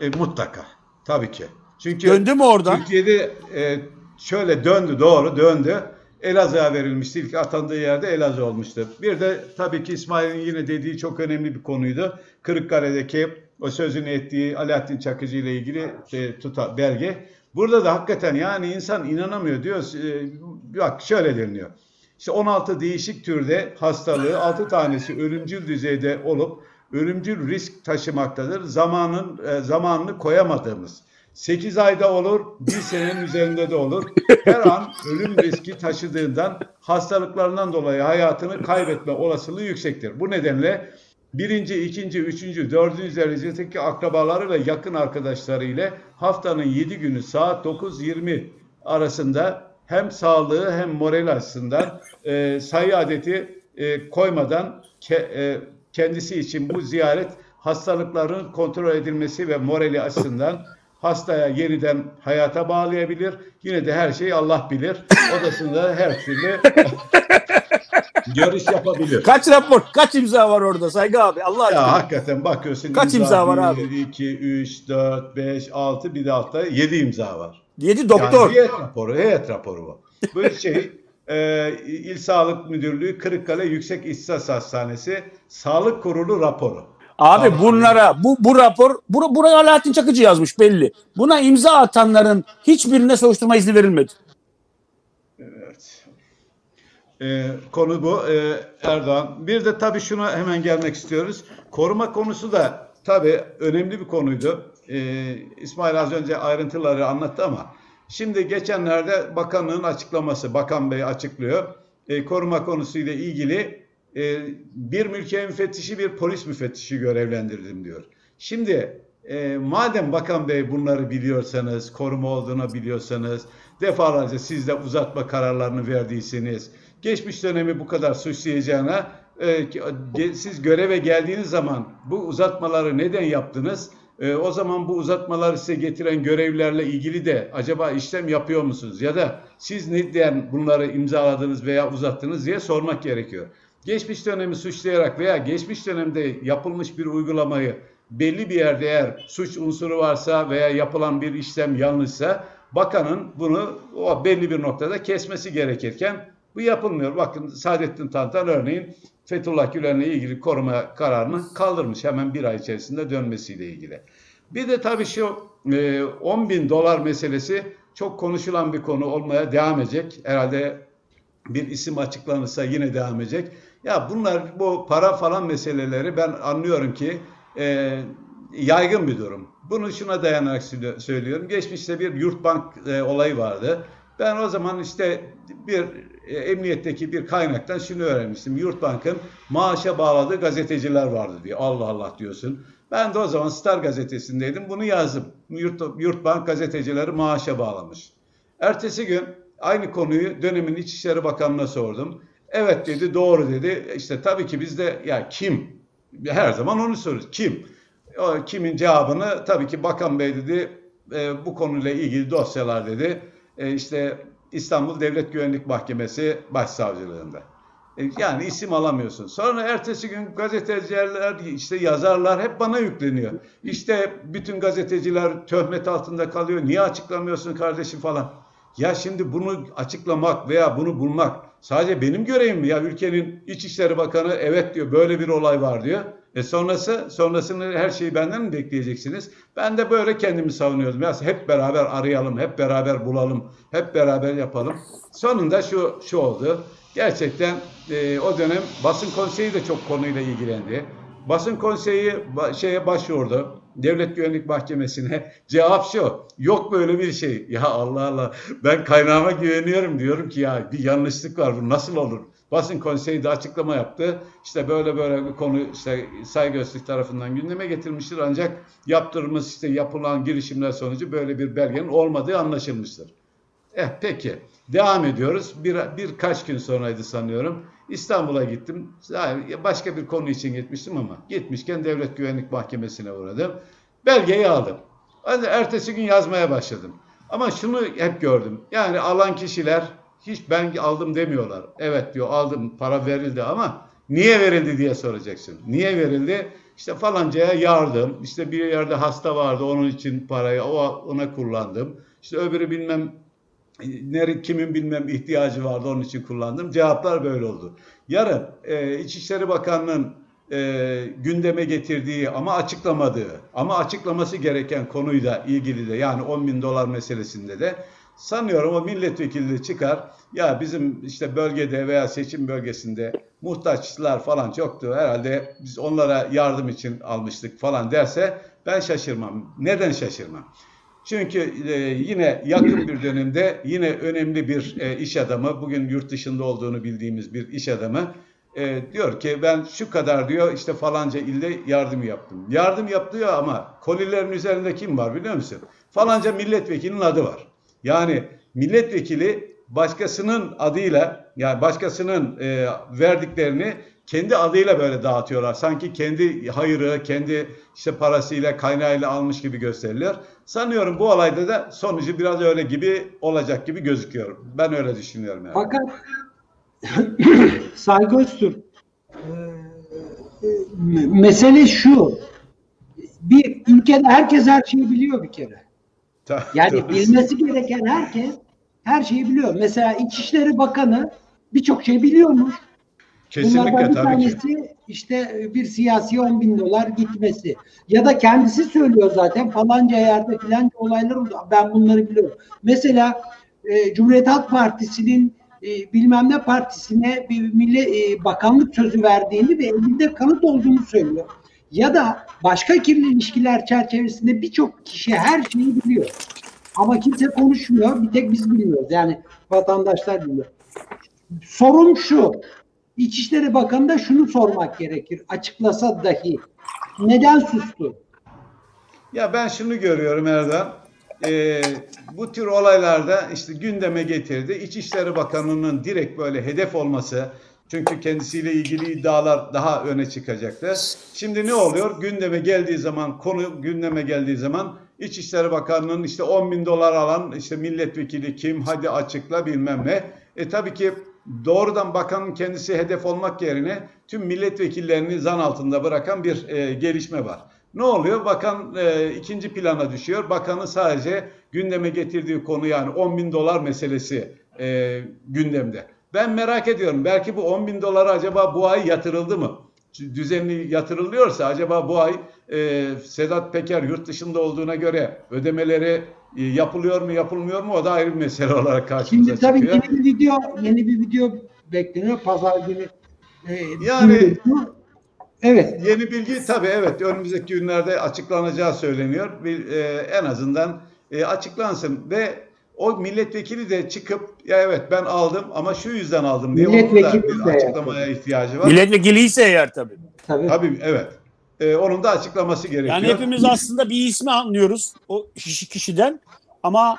e, mutlaka tabii ki. Çünkü Döndü mü oradan? Türkiye'de e, şöyle döndü doğru döndü. Elazığ'a verilmişti. İlk atandığı yerde Elazığ olmuştu. Bir de tabii ki İsmail'in yine dediği çok önemli bir konuydu. Kırıkkale'deki o sözünü ettiği Alaaddin Çakıcı ile ilgili e, tuta, belge. Burada da hakikaten yani insan inanamıyor diyor. E, bak şöyle deniliyor. İşte 16 değişik türde hastalığı 6 tanesi ölümcül düzeyde olup ölümcül risk taşımaktadır. Zamanın e, zamanını koyamadığımız. 8 ayda olur, 1 senenin üzerinde de olur. Her an ölüm riski taşıdığından hastalıklarından dolayı hayatını kaybetme olasılığı yüksektir. Bu nedenle birinci, ikinci, üçüncü, dördüncü derecedeki akrabaları ve yakın arkadaşları ile haftanın 7 günü saat 9-20 arasında hem sağlığı hem moral açısından e, sayı adeti e, koymadan ke- e, kendisi için bu ziyaret hastalıkların kontrol edilmesi ve morali açısından hastaya yeniden hayata bağlayabilir. Yine de her şeyi Allah bilir. Odasında her türlü görüş yapabilir. Kaç rapor, kaç imza var orada Saygı abi? Allah aşkına. Ya hakikaten bakıyorsun. Kaç imza var abi? 1, 2, 3, 4, 5, 6 bir de altta 7 imza var. Yedi doktor. Yani heyet raporu, heyet raporu bu. Bu şey e, İl Sağlık Müdürlüğü Kırıkkale Yüksek İhtisas Hastanesi Sağlık Kurulu raporu. Abi Tamam. bunlara bu bu rapor bur, buraya Alaaddin Çakıcı yazmış belli. Buna imza atanların hiçbirine soruşturma izni verilmedi. Evet. Ee, konu bu. Ee, Erdoğan. Bir de tabii şuna hemen gelmek istiyoruz. Koruma konusu da tabii önemli bir konuydu. Ee, İsmail az önce ayrıntıları anlattı ama şimdi geçenlerde bakanlığın açıklaması, bakan bey açıklıyor. Ee, koruma konusuyla ilgili e, bir mülkiye müfettişi bir polis müfettişi görevlendirdim diyor. Şimdi e, madem bakan bey bunları biliyorsanız, koruma olduğunu biliyorsanız, defalarca siz de uzatma kararlarını verdiyseniz, geçmiş dönemi bu kadar suçlayacağına e, siz göreve geldiğiniz zaman bu uzatmaları neden yaptınız? E, o zaman bu uzatmaları size getiren görevlerle ilgili de acaba işlem yapıyor musunuz? Ya da siz neden bunları imzaladınız veya uzattınız diye sormak gerekiyor. Geçmiş dönemi suçlayarak veya geçmiş dönemde yapılmış bir uygulamayı belli bir yerde eğer suç unsuru varsa veya yapılan bir işlem yanlışsa bakanın bunu o belli bir noktada kesmesi gerekirken bu yapılmıyor. Bakın Saadettin Tantan örneğin Fethullah Gülen'le ilgili koruma kararını kaldırmış hemen bir ay içerisinde dönmesiyle ilgili. Bir de tabii şu e, 10 bin dolar meselesi çok konuşulan bir konu olmaya devam edecek. Herhalde bir isim açıklanırsa yine devam edecek. Ya bunlar bu para falan meseleleri ben anlıyorum ki e, yaygın bir durum. Bunu şuna dayanarak söylüyorum. Geçmişte bir yurtbank e, olayı vardı. Ben o zaman işte bir e, emniyetteki bir kaynaktan şunu öğrenmiştim. Yurtbank'ın maaşa bağladığı gazeteciler vardı diye. Allah Allah diyorsun. Ben de o zaman Star gazetesindeydim. Bunu yazdım. Yurt, Yurtbank gazetecileri maaşa bağlamış. Ertesi gün aynı konuyu dönemin İçişleri Bakanı'na sordum. Evet dedi, doğru dedi. İşte tabii ki biz de ya kim? Her zaman onu soruyoruz. Kim? O kimin cevabını tabii ki Bakan Bey dedi e, bu konuyla ilgili dosyalar dedi. E, işte İstanbul Devlet Güvenlik Mahkemesi Başsavcılığında. E, yani isim alamıyorsun. Sonra ertesi gün gazeteciler, işte yazarlar hep bana yükleniyor. İşte bütün gazeteciler töhmet altında kalıyor. Niye açıklamıyorsun kardeşim falan. Ya şimdi bunu açıklamak veya bunu bulmak sadece benim görevim mi? Ya ülkenin İçişleri Bakanı evet diyor böyle bir olay var diyor. E sonrası sonrasını her şeyi benden mi bekleyeceksiniz? Ben de böyle kendimi savunuyorum. Ya hep beraber arayalım, hep beraber bulalım, hep beraber yapalım. Sonunda şu şu oldu. Gerçekten e, o dönem basın konseyi de çok konuyla ilgilendi. Basın konseyi ba- şeye başvurdu. Devlet Güvenlik Mahkemesi'ne cevap şu. Yok böyle bir şey. Ya Allah Allah ben kaynağıma güveniyorum diyorum ki ya bir yanlışlık var bu nasıl olur? Basın konseyi de açıklama yaptı. İşte böyle böyle bir konu işte saygı Öztürk tarafından gündeme getirmiştir ancak yaptırılmış işte yapılan girişimler sonucu böyle bir belgenin olmadığı anlaşılmıştır. Eh peki. Devam ediyoruz. Bir, birkaç gün sonraydı sanıyorum. İstanbul'a gittim. Başka bir konu için gitmiştim ama gitmişken Devlet Güvenlik Mahkemesi'ne uğradım. Belgeyi aldım. Hadi ertesi gün yazmaya başladım. Ama şunu hep gördüm. Yani alan kişiler hiç ben aldım demiyorlar. Evet diyor aldım para verildi ama niye verildi diye soracaksın. Niye verildi? İşte falancaya yardım. İşte bir yerde hasta vardı onun için parayı ona kullandım. İşte öbürü bilmem nere, kimin bilmem ihtiyacı vardı onun için kullandım. Cevaplar böyle oldu. Yarın e, İçişleri Bakanlığı'nın e, gündeme getirdiği ama açıklamadığı ama açıklaması gereken konuyla ilgili de yani 10 bin dolar meselesinde de sanıyorum o milletvekili de çıkar ya bizim işte bölgede veya seçim bölgesinde muhtaçlar falan çoktu herhalde biz onlara yardım için almıştık falan derse ben şaşırmam. Neden şaşırmam? Çünkü e, yine yakın bir dönemde yine önemli bir e, iş adamı, bugün yurt dışında olduğunu bildiğimiz bir iş adamı e, diyor ki ben şu kadar diyor işte falanca ilde yardım yaptım. Yardım yaptı ama kolilerin üzerinde kim var biliyor musun? Falanca milletvekilinin adı var. Yani milletvekili başkasının adıyla yani başkasının e, verdiklerini kendi adıyla böyle dağıtıyorlar. Sanki kendi hayırı, kendi işte parasıyla, kaynağıyla almış gibi gösteriliyor. Sanıyorum bu olayda da sonucu biraz öyle gibi olacak gibi gözüküyor. Ben öyle düşünüyorum yani. Fakat Saygı Öztürk mesele şu bir ülkede herkes her şeyi biliyor bir kere. Yani bilmesi gereken herkes her şeyi biliyor. Mesela İçişleri Bakanı birçok şey biliyormuş. Kesinlikle Bunlardan bir tabii tanesi ki. işte bir siyasi 10 bin dolar gitmesi. Ya da kendisi söylüyor zaten falanca yerde filanca olaylar oldu. Ben bunları biliyorum. Mesela e, Cumhuriyet Halk Partisi'nin e, bilmem ne partisine bir milli e, bakanlık sözü verdiğini ve elinde kanıt olduğunu söylüyor. Ya da başka kirli ilişkiler çerçevesinde birçok kişi her şeyi biliyor. Ama kimse konuşmuyor. Bir tek biz bilmiyoruz. Yani vatandaşlar biliyor. Sorun şu. İçişleri Bakanı da şunu sormak gerekir. Açıklasa dahi. Neden sustu? Ya ben şunu görüyorum Erdem. Ee, bu tür olaylarda işte gündeme getirdi. İçişleri Bakanı'nın direkt böyle hedef olması, çünkü kendisiyle ilgili iddialar daha öne çıkacaktı. Şimdi ne oluyor? Gündeme geldiği zaman, konu gündeme geldiği zaman İçişleri Bakanı'nın işte 10 bin dolar alan işte milletvekili kim hadi açıkla bilmem ne. E tabii ki doğrudan bakanın kendisi hedef olmak yerine tüm milletvekillerini zan altında bırakan bir e, gelişme var. Ne oluyor? Bakan e, ikinci plana düşüyor. Bakanın sadece gündeme getirdiği konu yani 10 bin dolar meselesi e, gündemde. Ben merak ediyorum. Belki bu 10 bin dolar acaba bu ay yatırıldı mı? Düzenli yatırılıyorsa acaba bu ay e, Sedat Peker yurt dışında olduğuna göre ödemeleri e, yapılıyor mu yapılmıyor mu o da ayrı bir mesele olarak karşımıza Şimdi tabii çıkıyor. yeni bir video yeni bir video bekleniyor pazar günü. E, Yani- evet. Yeni bilgi tabii evet önümüzdeki günlerde açıklanacağı söyleniyor. Bir, e, en azından e, açıklansın ve o milletvekili de çıkıp ya evet ben aldım ama şu yüzden aldım diye onun da Milletvekili bir açıklamaya ihtiyacı var. Milletvekili ise eğer tabii. Tabii. Tabii evet. E, onun da açıklaması gerekiyor. Yani hepimiz aslında bir ismi anlıyoruz o kişi kişiden ama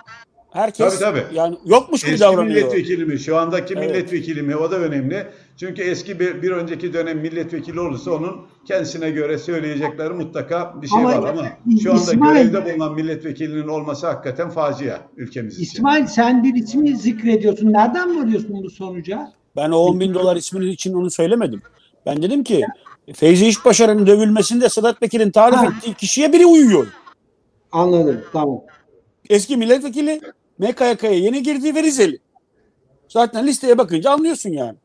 herkes Tabii, tabii. yani yokmuş gibi Eski davranıyor. milletvekili mi? Şu andaki Evet. milletvekili mi? O da önemli. Çünkü eski bir, bir önceki dönem milletvekili olursa onun kendisine göre söyleyecekleri mutlaka bir şey Ama var ama şu anda İsmail- görevde bulunan milletvekilinin olması hakikaten facia ülkemiz için. İsmail sen bir ismi zikrediyorsun. Nereden varıyorsun bu sonuca? Ben o 10 bin dolar isminin için onu söylemedim. Ben dedim ki Feyzi İşbaşar'ın dövülmesinde Sedat Peker'in tarif Ha. ettiği kişiye biri uyuyor. Anladım. Tamam. Eski milletvekili MKYK'ya yeni girdi ve Rizeli. Zaten listeye bakınca anlıyorsun yani.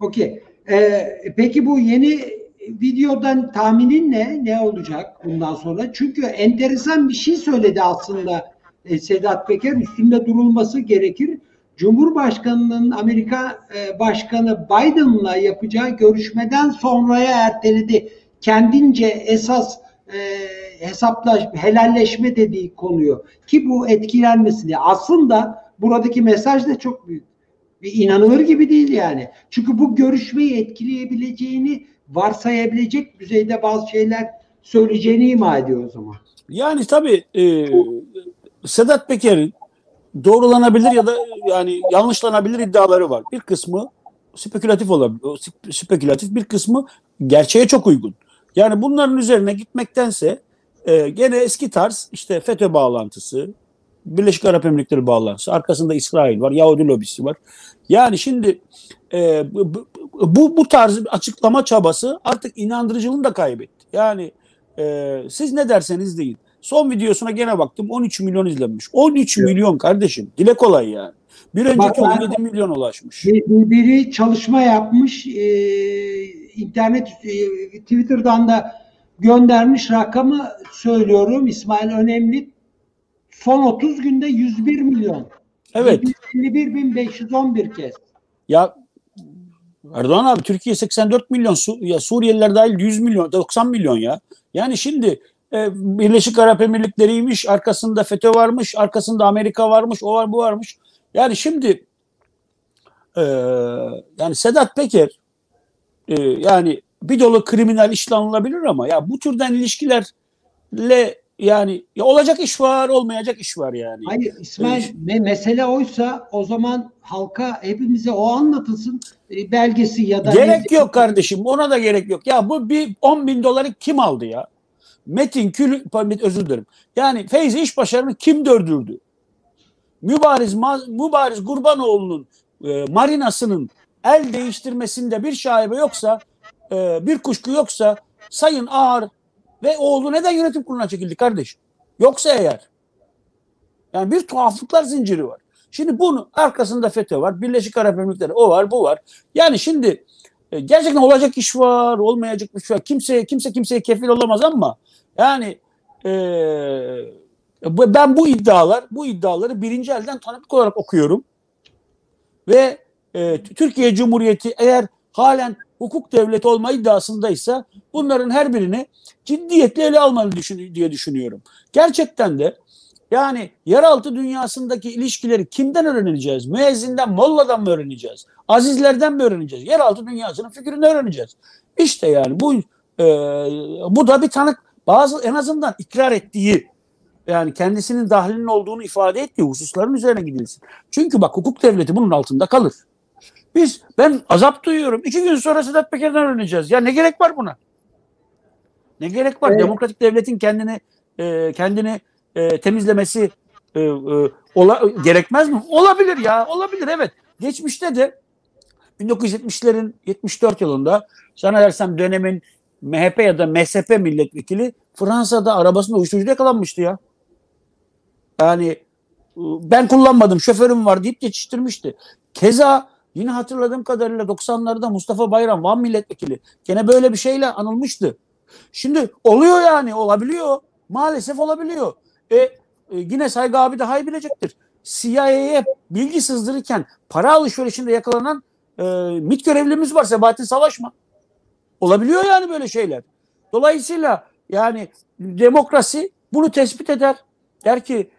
Okey. Ee, peki bu yeni videodan tahminin ne? Ne olacak bundan sonra? Çünkü enteresan bir şey söyledi aslında e, Sedat Peker. Üstünde durulması gerekir. Cumhurbaşkanının Amerika e, Başkanı Biden'la yapacağı görüşmeden sonraya erteledi. Kendince esas e, hesaplaş, helalleşme dediği konuyu ki bu etkilenmesin diye. Aslında buradaki mesaj da çok büyük. Bir inanılır gibi değil yani. Çünkü bu görüşmeyi etkileyebileceğini varsayabilecek düzeyde bazı şeyler söyleyeceğini ima ediyor o zaman. Yani tabii e, Sedat Peker'in doğrulanabilir ya da yani yanlışlanabilir iddiaları var. Bir kısmı spekülatif olabilir. Spekülatif bir kısmı gerçeğe çok uygun. Yani bunların üzerine gitmektense e, gene eski tarz işte FETÖ bağlantısı, Birleşik Arap Emirlikleri bağlantısı, arkasında İsrail var, Yahudi lobisi var. Yani şimdi e, bu, bu- tarz bir açıklama çabası artık inandırıcılığını da kaybetti. Yani e, siz ne derseniz deyin. Son videosuna gene baktım 13 milyon izlenmiş. 13 milyon kardeşim. Dile kolay yani. Bir önceki Bak ben- 17 milyon ulaşmış. Bir- bir- Biri çalışma yapmış, e, internet e, Twitter'dan da göndermiş rakamı söylüyorum. İsmail Önemli son 30 günde 101 milyon. Evet. 51.511 kez. Ya Erdoğan abi Türkiye 84 milyon Su- ya Suriyeliler dahil 100 milyon 90 milyon ya. Yani şimdi e, Birleşik Arap Emirlikleri'ymiş arkasında FETÖ varmış arkasında Amerika varmış o var bu varmış. Yani şimdi e, yani Sedat Peker e, yani bir dolu kriminal işlanılabilir ama ya bu türden ilişkilerle yani ya olacak iş var olmayacak iş var yani. Hayır İsmail me- mesele oysa o zaman halka hepimize o anlatılsın E, belgesi ya da Gerek yok kardeşim. Ona da gerek yok. Ya bu bir 10 bin doları kim aldı ya? Metin Kül, özür dilerim. Yani Feyzi İşbaşarı'nı kim dördürdü? Mübariz, Mübariz Gurbanoğlu'nun e, marinasının el değiştirmesinde bir şaibe yoksa, e, bir kuşku yoksa Sayın Ağar ve oğlu neden yönetim kuruluna çekildi kardeşim? Yoksa eğer. Yani bir tuhaflıklar zinciri var. Şimdi bunun arkasında FETÖ var, Birleşik Arap Emirlikleri o var, bu var. Yani şimdi e, gerçekten olacak iş var, olmayacak iş var. Kimse kimse kimseye kefil olamaz ama yani e, ben bu iddialar, bu iddiaları birinci elden tanıklık olarak okuyorum. Ve e, Türkiye Cumhuriyeti eğer halen hukuk devleti olma iddiasındaysa bunların her birini ciddiyetle ele almalı düşün, diye düşünüyorum. Gerçekten de yani yeraltı dünyasındaki ilişkileri kimden öğreneceğiz? Müezzinden, molladan mı öğreneceğiz? Azizlerden mi öğreneceğiz? Yeraltı dünyasının fikrini öğreneceğiz. İşte yani bu e, bu da bir tanık bazı en azından ikrar ettiği yani kendisinin dahlinin olduğunu ifade ettiği hususların üzerine gidilsin. Çünkü bak hukuk devleti bunun altında kalır. Biz ben azap duyuyorum. İki gün sonra Sedat Peker'den öğreneceğiz. Ya ne gerek var buna? Ne gerek var? Evet. Demokratik devletin kendini e, kendini e, temizlemesi e, e, ola, gerekmez mi? Olabilir ya. Olabilir evet. Geçmişte de 1970'lerin 74 yılında zannedersem dönemin MHP ya da MSP milletvekili Fransa'da arabasında uyuşturucu yakalanmıştı ya. Yani e, ben kullanmadım şoförüm var deyip geçiştirmişti. Keza yine hatırladığım kadarıyla 90'larda Mustafa Bayram Van milletvekili gene böyle bir şeyle anılmıştı. Şimdi oluyor yani olabiliyor. Maalesef olabiliyor. E, e, yine Saygı abi daha iyi bilecektir. CIA'ye bilgi sızdırırken para alışverişinde yakalanan e, MİT görevlimiz var Sebahattin Savaşma. Olabiliyor yani böyle şeyler. Dolayısıyla yani demokrasi bunu tespit eder. Der ki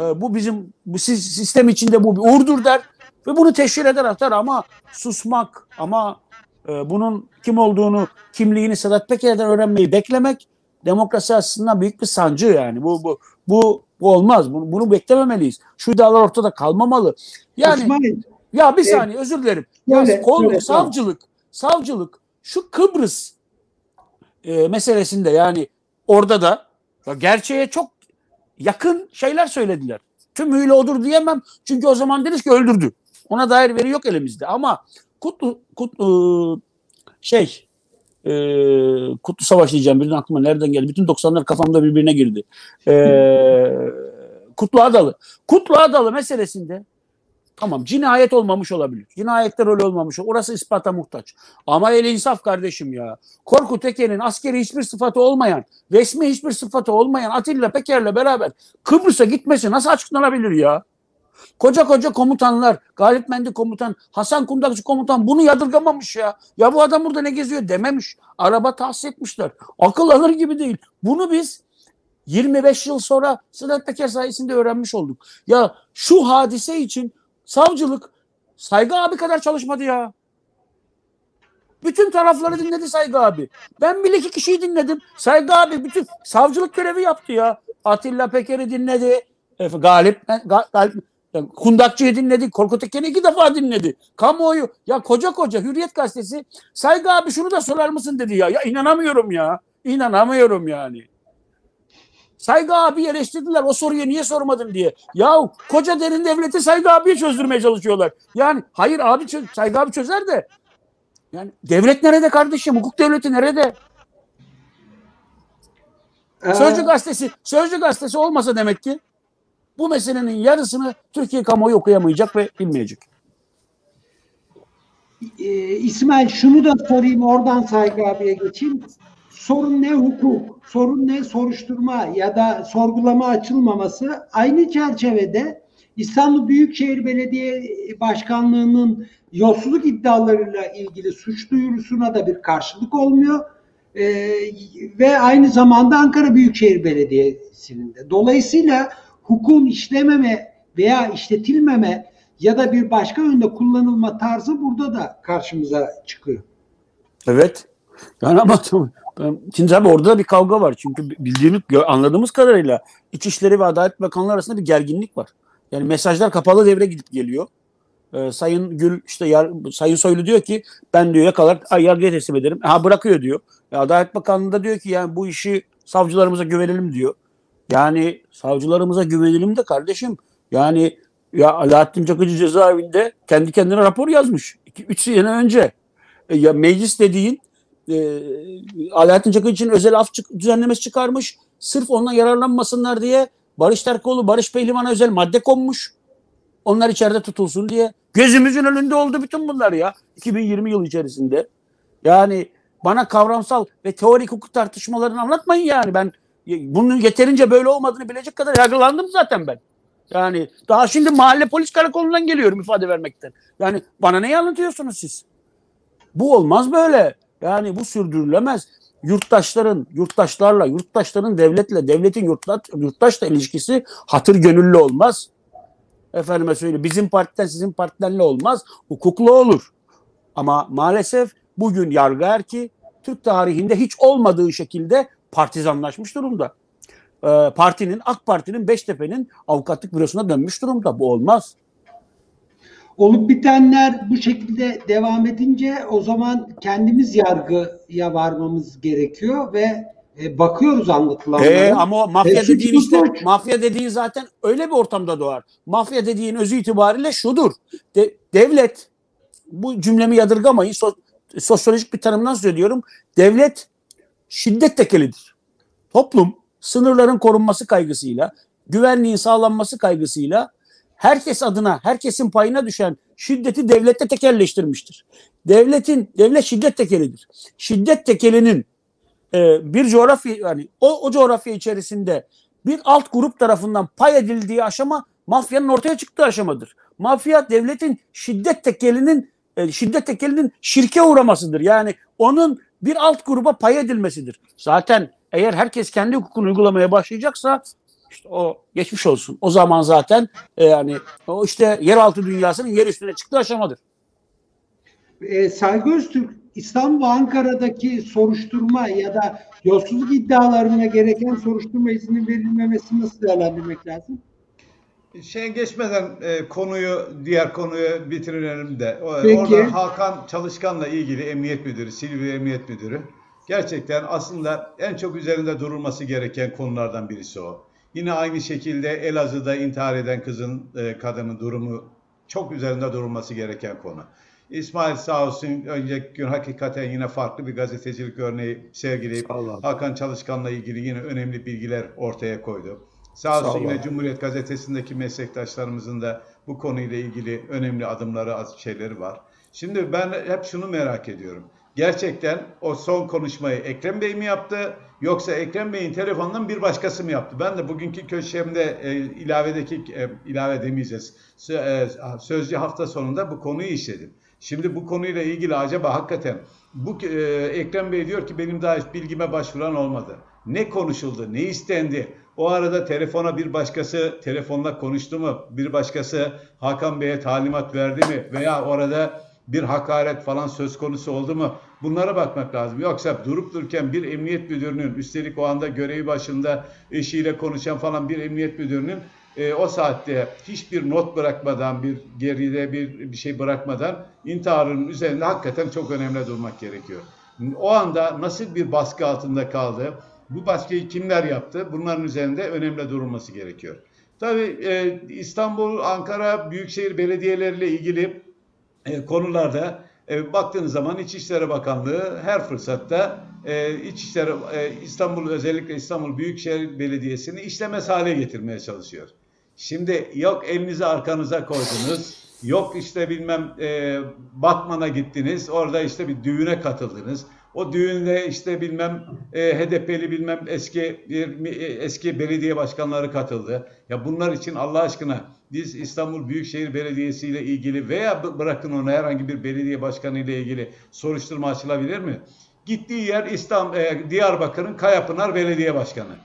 e, bu bizim bu sis- sistem içinde bu bir uğurdur der ve bunu teşhir eder atar ama susmak ama e, bunun kim olduğunu, kimliğini Sedat Peker'den öğrenmeyi beklemek demokrasi açısından büyük bir sancı yani. Bu bu bu, bu olmaz. Bunu, bunu beklememeliyiz. Şu iddialar ortada kalmamalı. Yani İsmail, ya bir Evet. saniye özür dilerim. Ya Söyle, kol, tamam. savcılık, savcılık şu Kıbrıs e, meselesinde yani orada da ya gerçeğe çok yakın şeyler söylediler. Tümüyle odur diyemem. Çünkü o zaman deriz ki öldürdü. Ona dair veri yok elimizde. Ama Kutlu, Kutlu şey e, Kutlu Savaş diyeceğim. Birinin aklıma nereden geldi? Bütün 90'lar kafamda birbirine girdi. E, Kutlu Adalı. Kutlu Adalı meselesinde Tamam cinayet olmamış olabilir. Cinayette rol olmamış. Orası ispata muhtaç. Ama el insaf kardeşim ya. Korkut Eken'in askeri hiçbir sıfatı olmayan, resmi hiçbir sıfatı olmayan Atilla Peker'le beraber Kıbrıs'a gitmesi nasıl açıklanabilir ya? Koca koca komutanlar, Galip Mendi komutan, Hasan Kundakçı komutan bunu yadırgamamış ya. Ya bu adam burada ne geziyor dememiş. Araba tahsis etmişler. Akıl alır gibi değil. Bunu biz 25 yıl sonra Sedat Peker sayesinde öğrenmiş olduk. Ya şu hadise için savcılık Saygı abi kadar çalışmadı ya. Bütün tarafları dinledi Saygı abi. Ben bile iki kişiyi dinledim. Saygı abi bütün savcılık görevi yaptı ya. Atilla Peker'i dinledi. Galip, Ga- Galip Kundakçı'yı dinledi. Korkut Eken'i iki defa dinledi. Kamuoyu ya koca koca Hürriyet Gazetesi Saygı abi şunu da sorar mısın dedi ya. Ya inanamıyorum ya. İnanamıyorum yani. Saygı abi eleştirdiler. O soruyu niye sormadın diye. Ya koca derin devleti Saygı abiye çözdürmeye çalışıyorlar. Yani hayır abi çöz, Saygı abi çözer de. Yani devlet nerede kardeşim? Hukuk devleti nerede? Ee, Sözcü gazetesi, Sözcü gazetesi olmasa demek ki bu meselenin yarısını Türkiye kamuoyu okuyamayacak ve bilmeyecek. e, İsmail şunu da sorayım oradan Saygı abiye geçeyim. Sorun ne hukuk, sorun ne soruşturma ya da sorgulama açılmaması. Aynı çerçevede İstanbul Büyükşehir Belediye Başkanlığı'nın yolsuzluk iddialarıyla ilgili suç duyurusuna da bir karşılık olmuyor. E, ve aynı zamanda Ankara Büyükşehir Belediyesi'nin de. Dolayısıyla hukukun işlememe veya işletilmeme ya da bir başka yönde kullanılma tarzı burada da karşımıza çıkıyor. Evet. Yani ama şimdi tabii orada da bir kavga var. Çünkü bildiğimiz, anladığımız kadarıyla İçişleri ve Adalet Bakanlığı arasında bir gerginlik var. Yani mesajlar kapalı devre gidip geliyor. Ee, Sayın Gül işte yar, Sayın Soylu diyor ki ben diyor yakalar yargıya teslim ederim. Ha bırakıyor diyor. E, Adalet Bakanlığı da diyor ki yani bu işi savcılarımıza güvenelim diyor. Yani savcılarımıza güvenelim de kardeşim. Yani ya Alaaddin Çakıcı cezaevinde kendi kendine rapor yazmış. 2-3 sene önce. E, ya meclis dediğin e, Alaaddin Çakıcı için özel af çık- düzenlemesi çıkarmış. Sırf ondan yararlanmasınlar diye Barış Terkoğlu, Barış Pehlivan'a özel madde konmuş. Onlar içeride tutulsun diye. Gözümüzün önünde oldu bütün bunlar ya. 2020 yıl içerisinde. Yani bana kavramsal ve teorik hukuk tartışmalarını anlatmayın yani. Ben bunun yeterince böyle olmadığını bilecek kadar yargılandım zaten ben. Yani daha şimdi mahalle polis karakolundan geliyorum ifade vermekten. Yani bana ne anlatıyorsunuz siz? Bu olmaz böyle. Yani bu sürdürülemez. Yurttaşların, yurttaşlarla, yurttaşların devletle, devletin yurttaş, yurttaşla ilişkisi hatır gönüllü olmaz. Efendime söyle bizim partiden sizin partidenle olmaz. Hukuklu olur. Ama maalesef bugün yargı erki Türk tarihinde hiç olmadığı şekilde partizanlaşmış durumda. Ee, partinin, AK Parti'nin, Beştepe'nin avukatlık bürosuna dönmüş durumda. Bu olmaz. Olup bitenler bu şekilde devam edince o zaman kendimiz yargıya varmamız gerekiyor ve e, bakıyoruz anlatılanlara. Ee, ama mafya E, dediğin işte suç. mafya dediğin zaten öyle bir ortamda doğar. Mafya dediğin özü itibariyle şudur. De- devlet bu cümlemi yadırgamayın. So- sosyolojik bir tanımdan söylüyorum. Devlet şiddet tekelidir. Toplum sınırların korunması kaygısıyla, güvenliğin sağlanması kaygısıyla herkes adına, herkesin payına düşen şiddeti devlette tekelleştirmiştir. Devletin devlet şiddet tekelidir. Şiddet tekelinin e, bir coğrafya yani o, o coğrafya içerisinde bir alt grup tarafından pay edildiği aşama mafyanın ortaya çıktığı aşamadır. Mafya devletin şiddet tekelinin e, şiddet tekelinin şirke uğramasıdır. Yani onun bir alt gruba pay edilmesidir. Zaten eğer herkes kendi hukukunu uygulamaya başlayacaksa işte o geçmiş olsun. O zaman zaten e, yani o işte yeraltı dünyasının yer üstüne çıktığı aşamadır. E, Saygı Öztürk İstanbul Ankara'daki soruşturma ya da yolsuzluk iddialarına gereken soruşturma izni verilmemesi nasıl değerlendirmek lazım? Şey geçmeden e, konuyu diğer konuyu bitirelim de. O- Peki. Orada Hakan Çalışkan'la ilgili Emniyet Müdürü, Silivri Emniyet Müdürü gerçekten aslında en çok üzerinde durulması gereken konulardan birisi o. Yine aynı şekilde Elazığ'da intihar eden kızın, e, kadının durumu çok üzerinde durulması gereken konu. İsmail sağ olsun önceki gün hakikaten yine farklı bir gazetecilik örneği sergileyip. Hakan Çalışkan'la ilgili yine önemli bilgiler ortaya koydu. Sağ Sağ olsun ol yine. Cumhuriyet Gazetesi'ndeki meslektaşlarımızın da bu konuyla ilgili önemli adımları, az şeyleri var. Şimdi ben hep şunu merak ediyorum. Gerçekten o son konuşmayı Ekrem Bey mi yaptı yoksa Ekrem Bey'in telefonundan bir başkası mı yaptı? Ben de bugünkü köşemde e, ilavedeki e, ilave demeyeceğiz. Sö- e, sözcü hafta sonunda bu konuyu işledim. Şimdi bu konuyla ilgili acaba hakikaten bu e, Ekrem Bey diyor ki benim daha bilgime başvuran olmadı. Ne konuşuldu? Ne istendi? O arada telefona bir başkası telefonla konuştu mu? Bir başkası Hakan Bey'e talimat verdi mi? Veya orada bir hakaret falan söz konusu oldu mu? Bunlara bakmak lazım. Yoksa durup dururken bir emniyet müdürünün üstelik o anda görevi başında eşiyle konuşan falan bir emniyet müdürünün e, o saatte hiçbir not bırakmadan bir geride bir bir şey bırakmadan intiharının üzerinde hakikaten çok önemli durmak gerekiyor. O anda nasıl bir baskı altında kaldı? Bu baskıyı kimler yaptı? Bunların üzerinde önemli durulması gerekiyor. Tabii e, İstanbul, Ankara Büyükşehir Belediyeleriyle ilgili e, konularda e, baktığınız zaman İçişleri Bakanlığı her fırsatta e, İçişleri e, İstanbul özellikle İstanbul Büyükşehir Belediyesi'ni işlemez hale getirmeye çalışıyor. Şimdi yok elinizi arkanıza koydunuz, yok işte bilmem e, Batman'a gittiniz, orada işte bir düğüne katıldınız. O düğünde işte bilmem e, HDP'li bilmem eski bir, e, eski belediye başkanları katıldı. Ya bunlar için Allah aşkına biz İstanbul Büyükşehir Belediyesi ile ilgili veya bı- bırakın onu herhangi bir belediye başkanı ile ilgili soruşturma açılabilir mi? Gittiği yer İstanbul, e, Diyarbakır'ın Kayapınar Belediye Başkanı.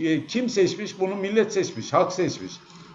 E, Kim seçmiş? Bunu millet seçmiş, halk seçmiş.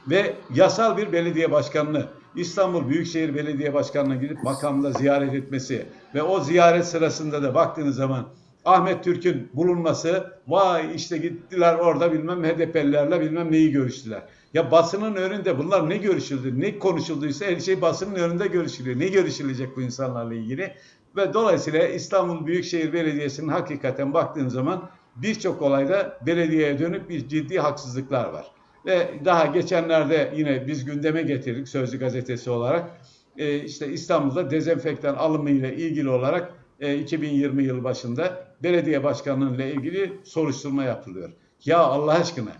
Ve yasal bir belediye başkanını İstanbul Büyükşehir Belediye Başkanı'na gidip makamda ziyaret etmesi ve o ziyaret sırasında da baktığınız zaman Ahmet Türk'ün bulunması vay işte gittiler orada bilmem HDP'lilerle bilmem neyi görüştüler. Ya basının önünde bunlar ne görüşüldü, ne konuşulduysa her şey basının önünde görüşülüyor. Ne görüşülecek bu insanlarla ilgili? Ve dolayısıyla İstanbul Büyükşehir Belediyesi'nin hakikaten baktığınız zaman birçok olayda belediyeye dönük bir ciddi haksızlıklar var. Ve daha geçenlerde yine biz gündeme getirdik Sözcü Gazetesi olarak. Ee, işte İstanbul'da dezenfektan alımı ile ilgili olarak e, 2020 yılı başında belediye başkanlığı ile ilgili soruşturma yapılıyor. Ya Allah aşkına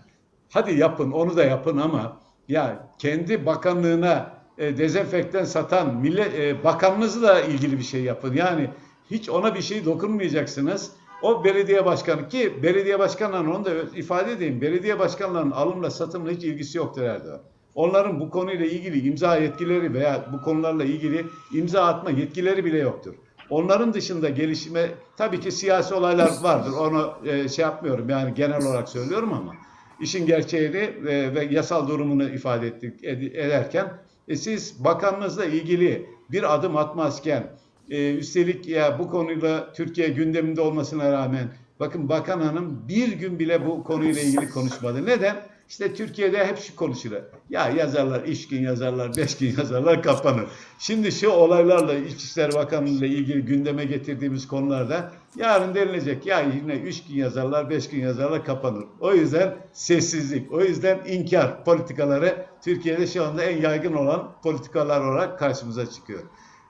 hadi yapın onu da yapın ama ya kendi bakanlığına e, dezenfektan satan millet e, bakanınızla ilgili bir şey yapın. Yani hiç ona bir şey dokunmayacaksınız. O belediye başkanı ki belediye başkanlarının onu da ifade edeyim. Belediye başkanlarının alımla satımla hiç ilgisi yoktur Erdoğan. Onların bu konuyla ilgili imza yetkileri veya bu konularla ilgili imza atma yetkileri bile yoktur. Onların dışında gelişime tabii ki siyasi olaylar vardır. Onu e, şey yapmıyorum yani genel olarak söylüyorum ama işin gerçeğini e, ve yasal durumunu ifade ettik, ed- ederken e, siz bakanınızla ilgili bir adım atmazken e, üstelik ya bu konuyla Türkiye gündeminde olmasına rağmen bakın bakan hanım bir gün bile bu konuyla ilgili konuşmadı. Neden? İşte Türkiye'de hep şu konuşulur. Ya yazarlar, üç gün yazarlar, beş gün yazarlar kapanır. Şimdi şu olaylarla İçişleri Bakanlığı ile ilgili gündeme getirdiğimiz konularda yarın denilecek. Ya yine üç gün yazarlar, beş gün yazarlar kapanır. O yüzden sessizlik, o yüzden inkar politikaları Türkiye'de şu anda en yaygın olan politikalar olarak karşımıza çıkıyor.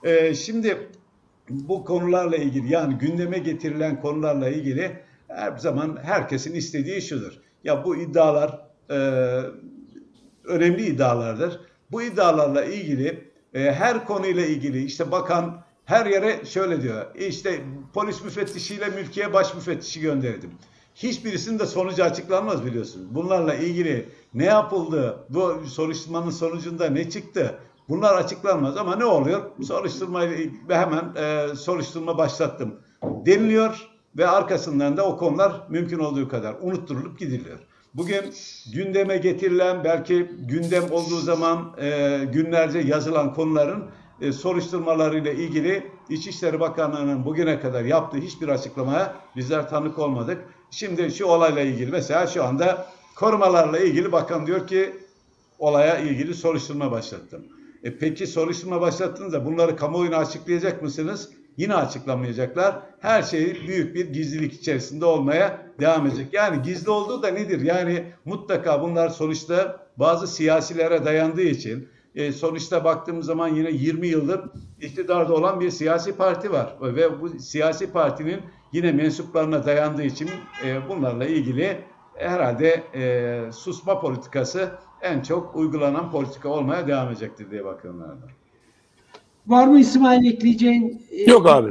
Ee, şimdi bu konularla ilgili yani gündeme getirilen konularla ilgili her zaman herkesin istediği şudur. Ya bu iddialar e, önemli iddialardır. Bu iddialarla ilgili e, her konuyla ilgili işte bakan her yere şöyle diyor. İşte polis müfettişiyle mülkiye baş müfettişi gönderdim. Hiçbirisinin de sonucu açıklanmaz biliyorsunuz. Bunlarla ilgili ne yapıldı, bu soruşturmanın sonucunda ne çıktı bunlar açıklanmaz. Ama ne oluyor? Soruşturmayla ilgili ve hemen e, soruşturma başlattım deniliyor ve arkasından da o konular mümkün olduğu kadar unutturulup gidiliyor. Bugün gündeme getirilen belki gündem olduğu zaman e, günlerce yazılan konuların e, soruşturmalarıyla ilgili İçişleri Bakanlığı'nın bugüne kadar yaptığı hiçbir açıklamaya bizler tanık olmadık. Şimdi şu olayla ilgili mesela şu anda korumalarla ilgili bakan diyor ki olaya ilgili soruşturma başlattım. E peki soruşturma başlattığınızda bunları kamuoyuna açıklayacak mısınız? Yine açıklamayacaklar. Her şey büyük bir gizlilik içerisinde olmaya devam edecek. Yani gizli olduğu da nedir? Yani mutlaka bunlar sonuçta bazı siyasilere dayandığı için e, sonuçta baktığımız zaman yine 20 yıldır iktidarda olan bir siyasi parti var. Ve bu siyasi partinin yine mensuplarına dayandığı için e, bunlarla ilgili herhalde e, susma politikası en çok uygulanan politika olmaya devam edecektir diye bakıyorum ben. Var mı İsmail ekleyeceğin? e, Yok abi.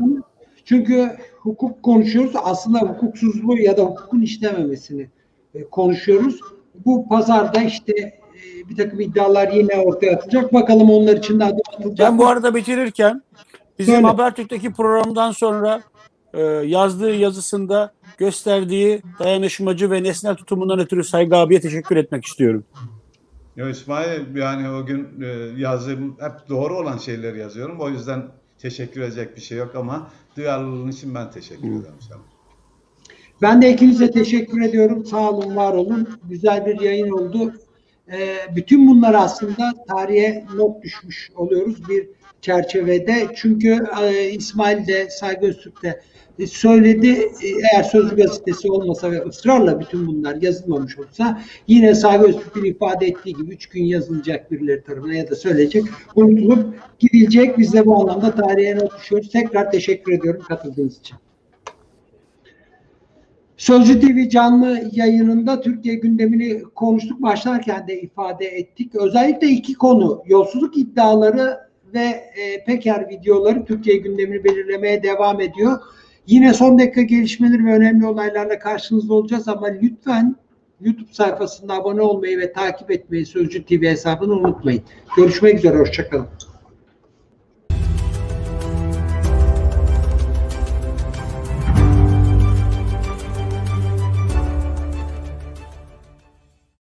Çünkü hukuk konuşuyoruz. Aslında hukuksuzluğu ya da hukukun işlememesini e, konuşuyoruz. Bu pazarda işte e, bir takım iddialar yine ortaya atılacak. Bakalım onlar için de adım atılacak. Ben bu arada bitirirken bizim Söyle. Habertürk'teki programdan sonra e, yazdığı yazısında gösterdiği dayanışmacı ve nesnel tutumundan ötürü Saygı abiye teşekkür etmek istiyorum. Ya İsmail yani o gün e, yazdığım hep doğru olan şeyleri yazıyorum. O yüzden teşekkür edecek bir şey yok ama duyarlılığın için ben teşekkür ederim sana. Ben de ikinize teşekkür ediyorum. Sağ olun, var olun. Güzel bir yayın oldu. Ee, bütün bunlar aslında tarihe not düşmüş oluyoruz bir çerçevede. Çünkü e, İsmail de Saygı Öztürk de e, söyledi. E, Eğer Sözcü gazetesi olmasa ve ısrarla bütün bunlar yazılmamış olsa yine Saygı Öztürk'ün ifade ettiği gibi üç gün yazılacak birileri tarafından ya da söyleyecek. Unutulup gidilecek. Biz de bu anlamda tarihe not düşüyoruz. Tekrar teşekkür ediyorum katıldığınız için. Sözcü TV canlı yayınında Türkiye gündemini konuştuk. Başlarken de ifade ettik. Özellikle iki konu yolsuzluk iddiaları ve e, Peker videoları Türkiye gündemini belirlemeye devam ediyor. Yine son dakika gelişmeleri ve önemli olaylarla karşınızda olacağız ama lütfen YouTube sayfasında abone olmayı ve takip etmeyi Sözcü TV hesabını unutmayın. Görüşmek üzere, hoşçakalın.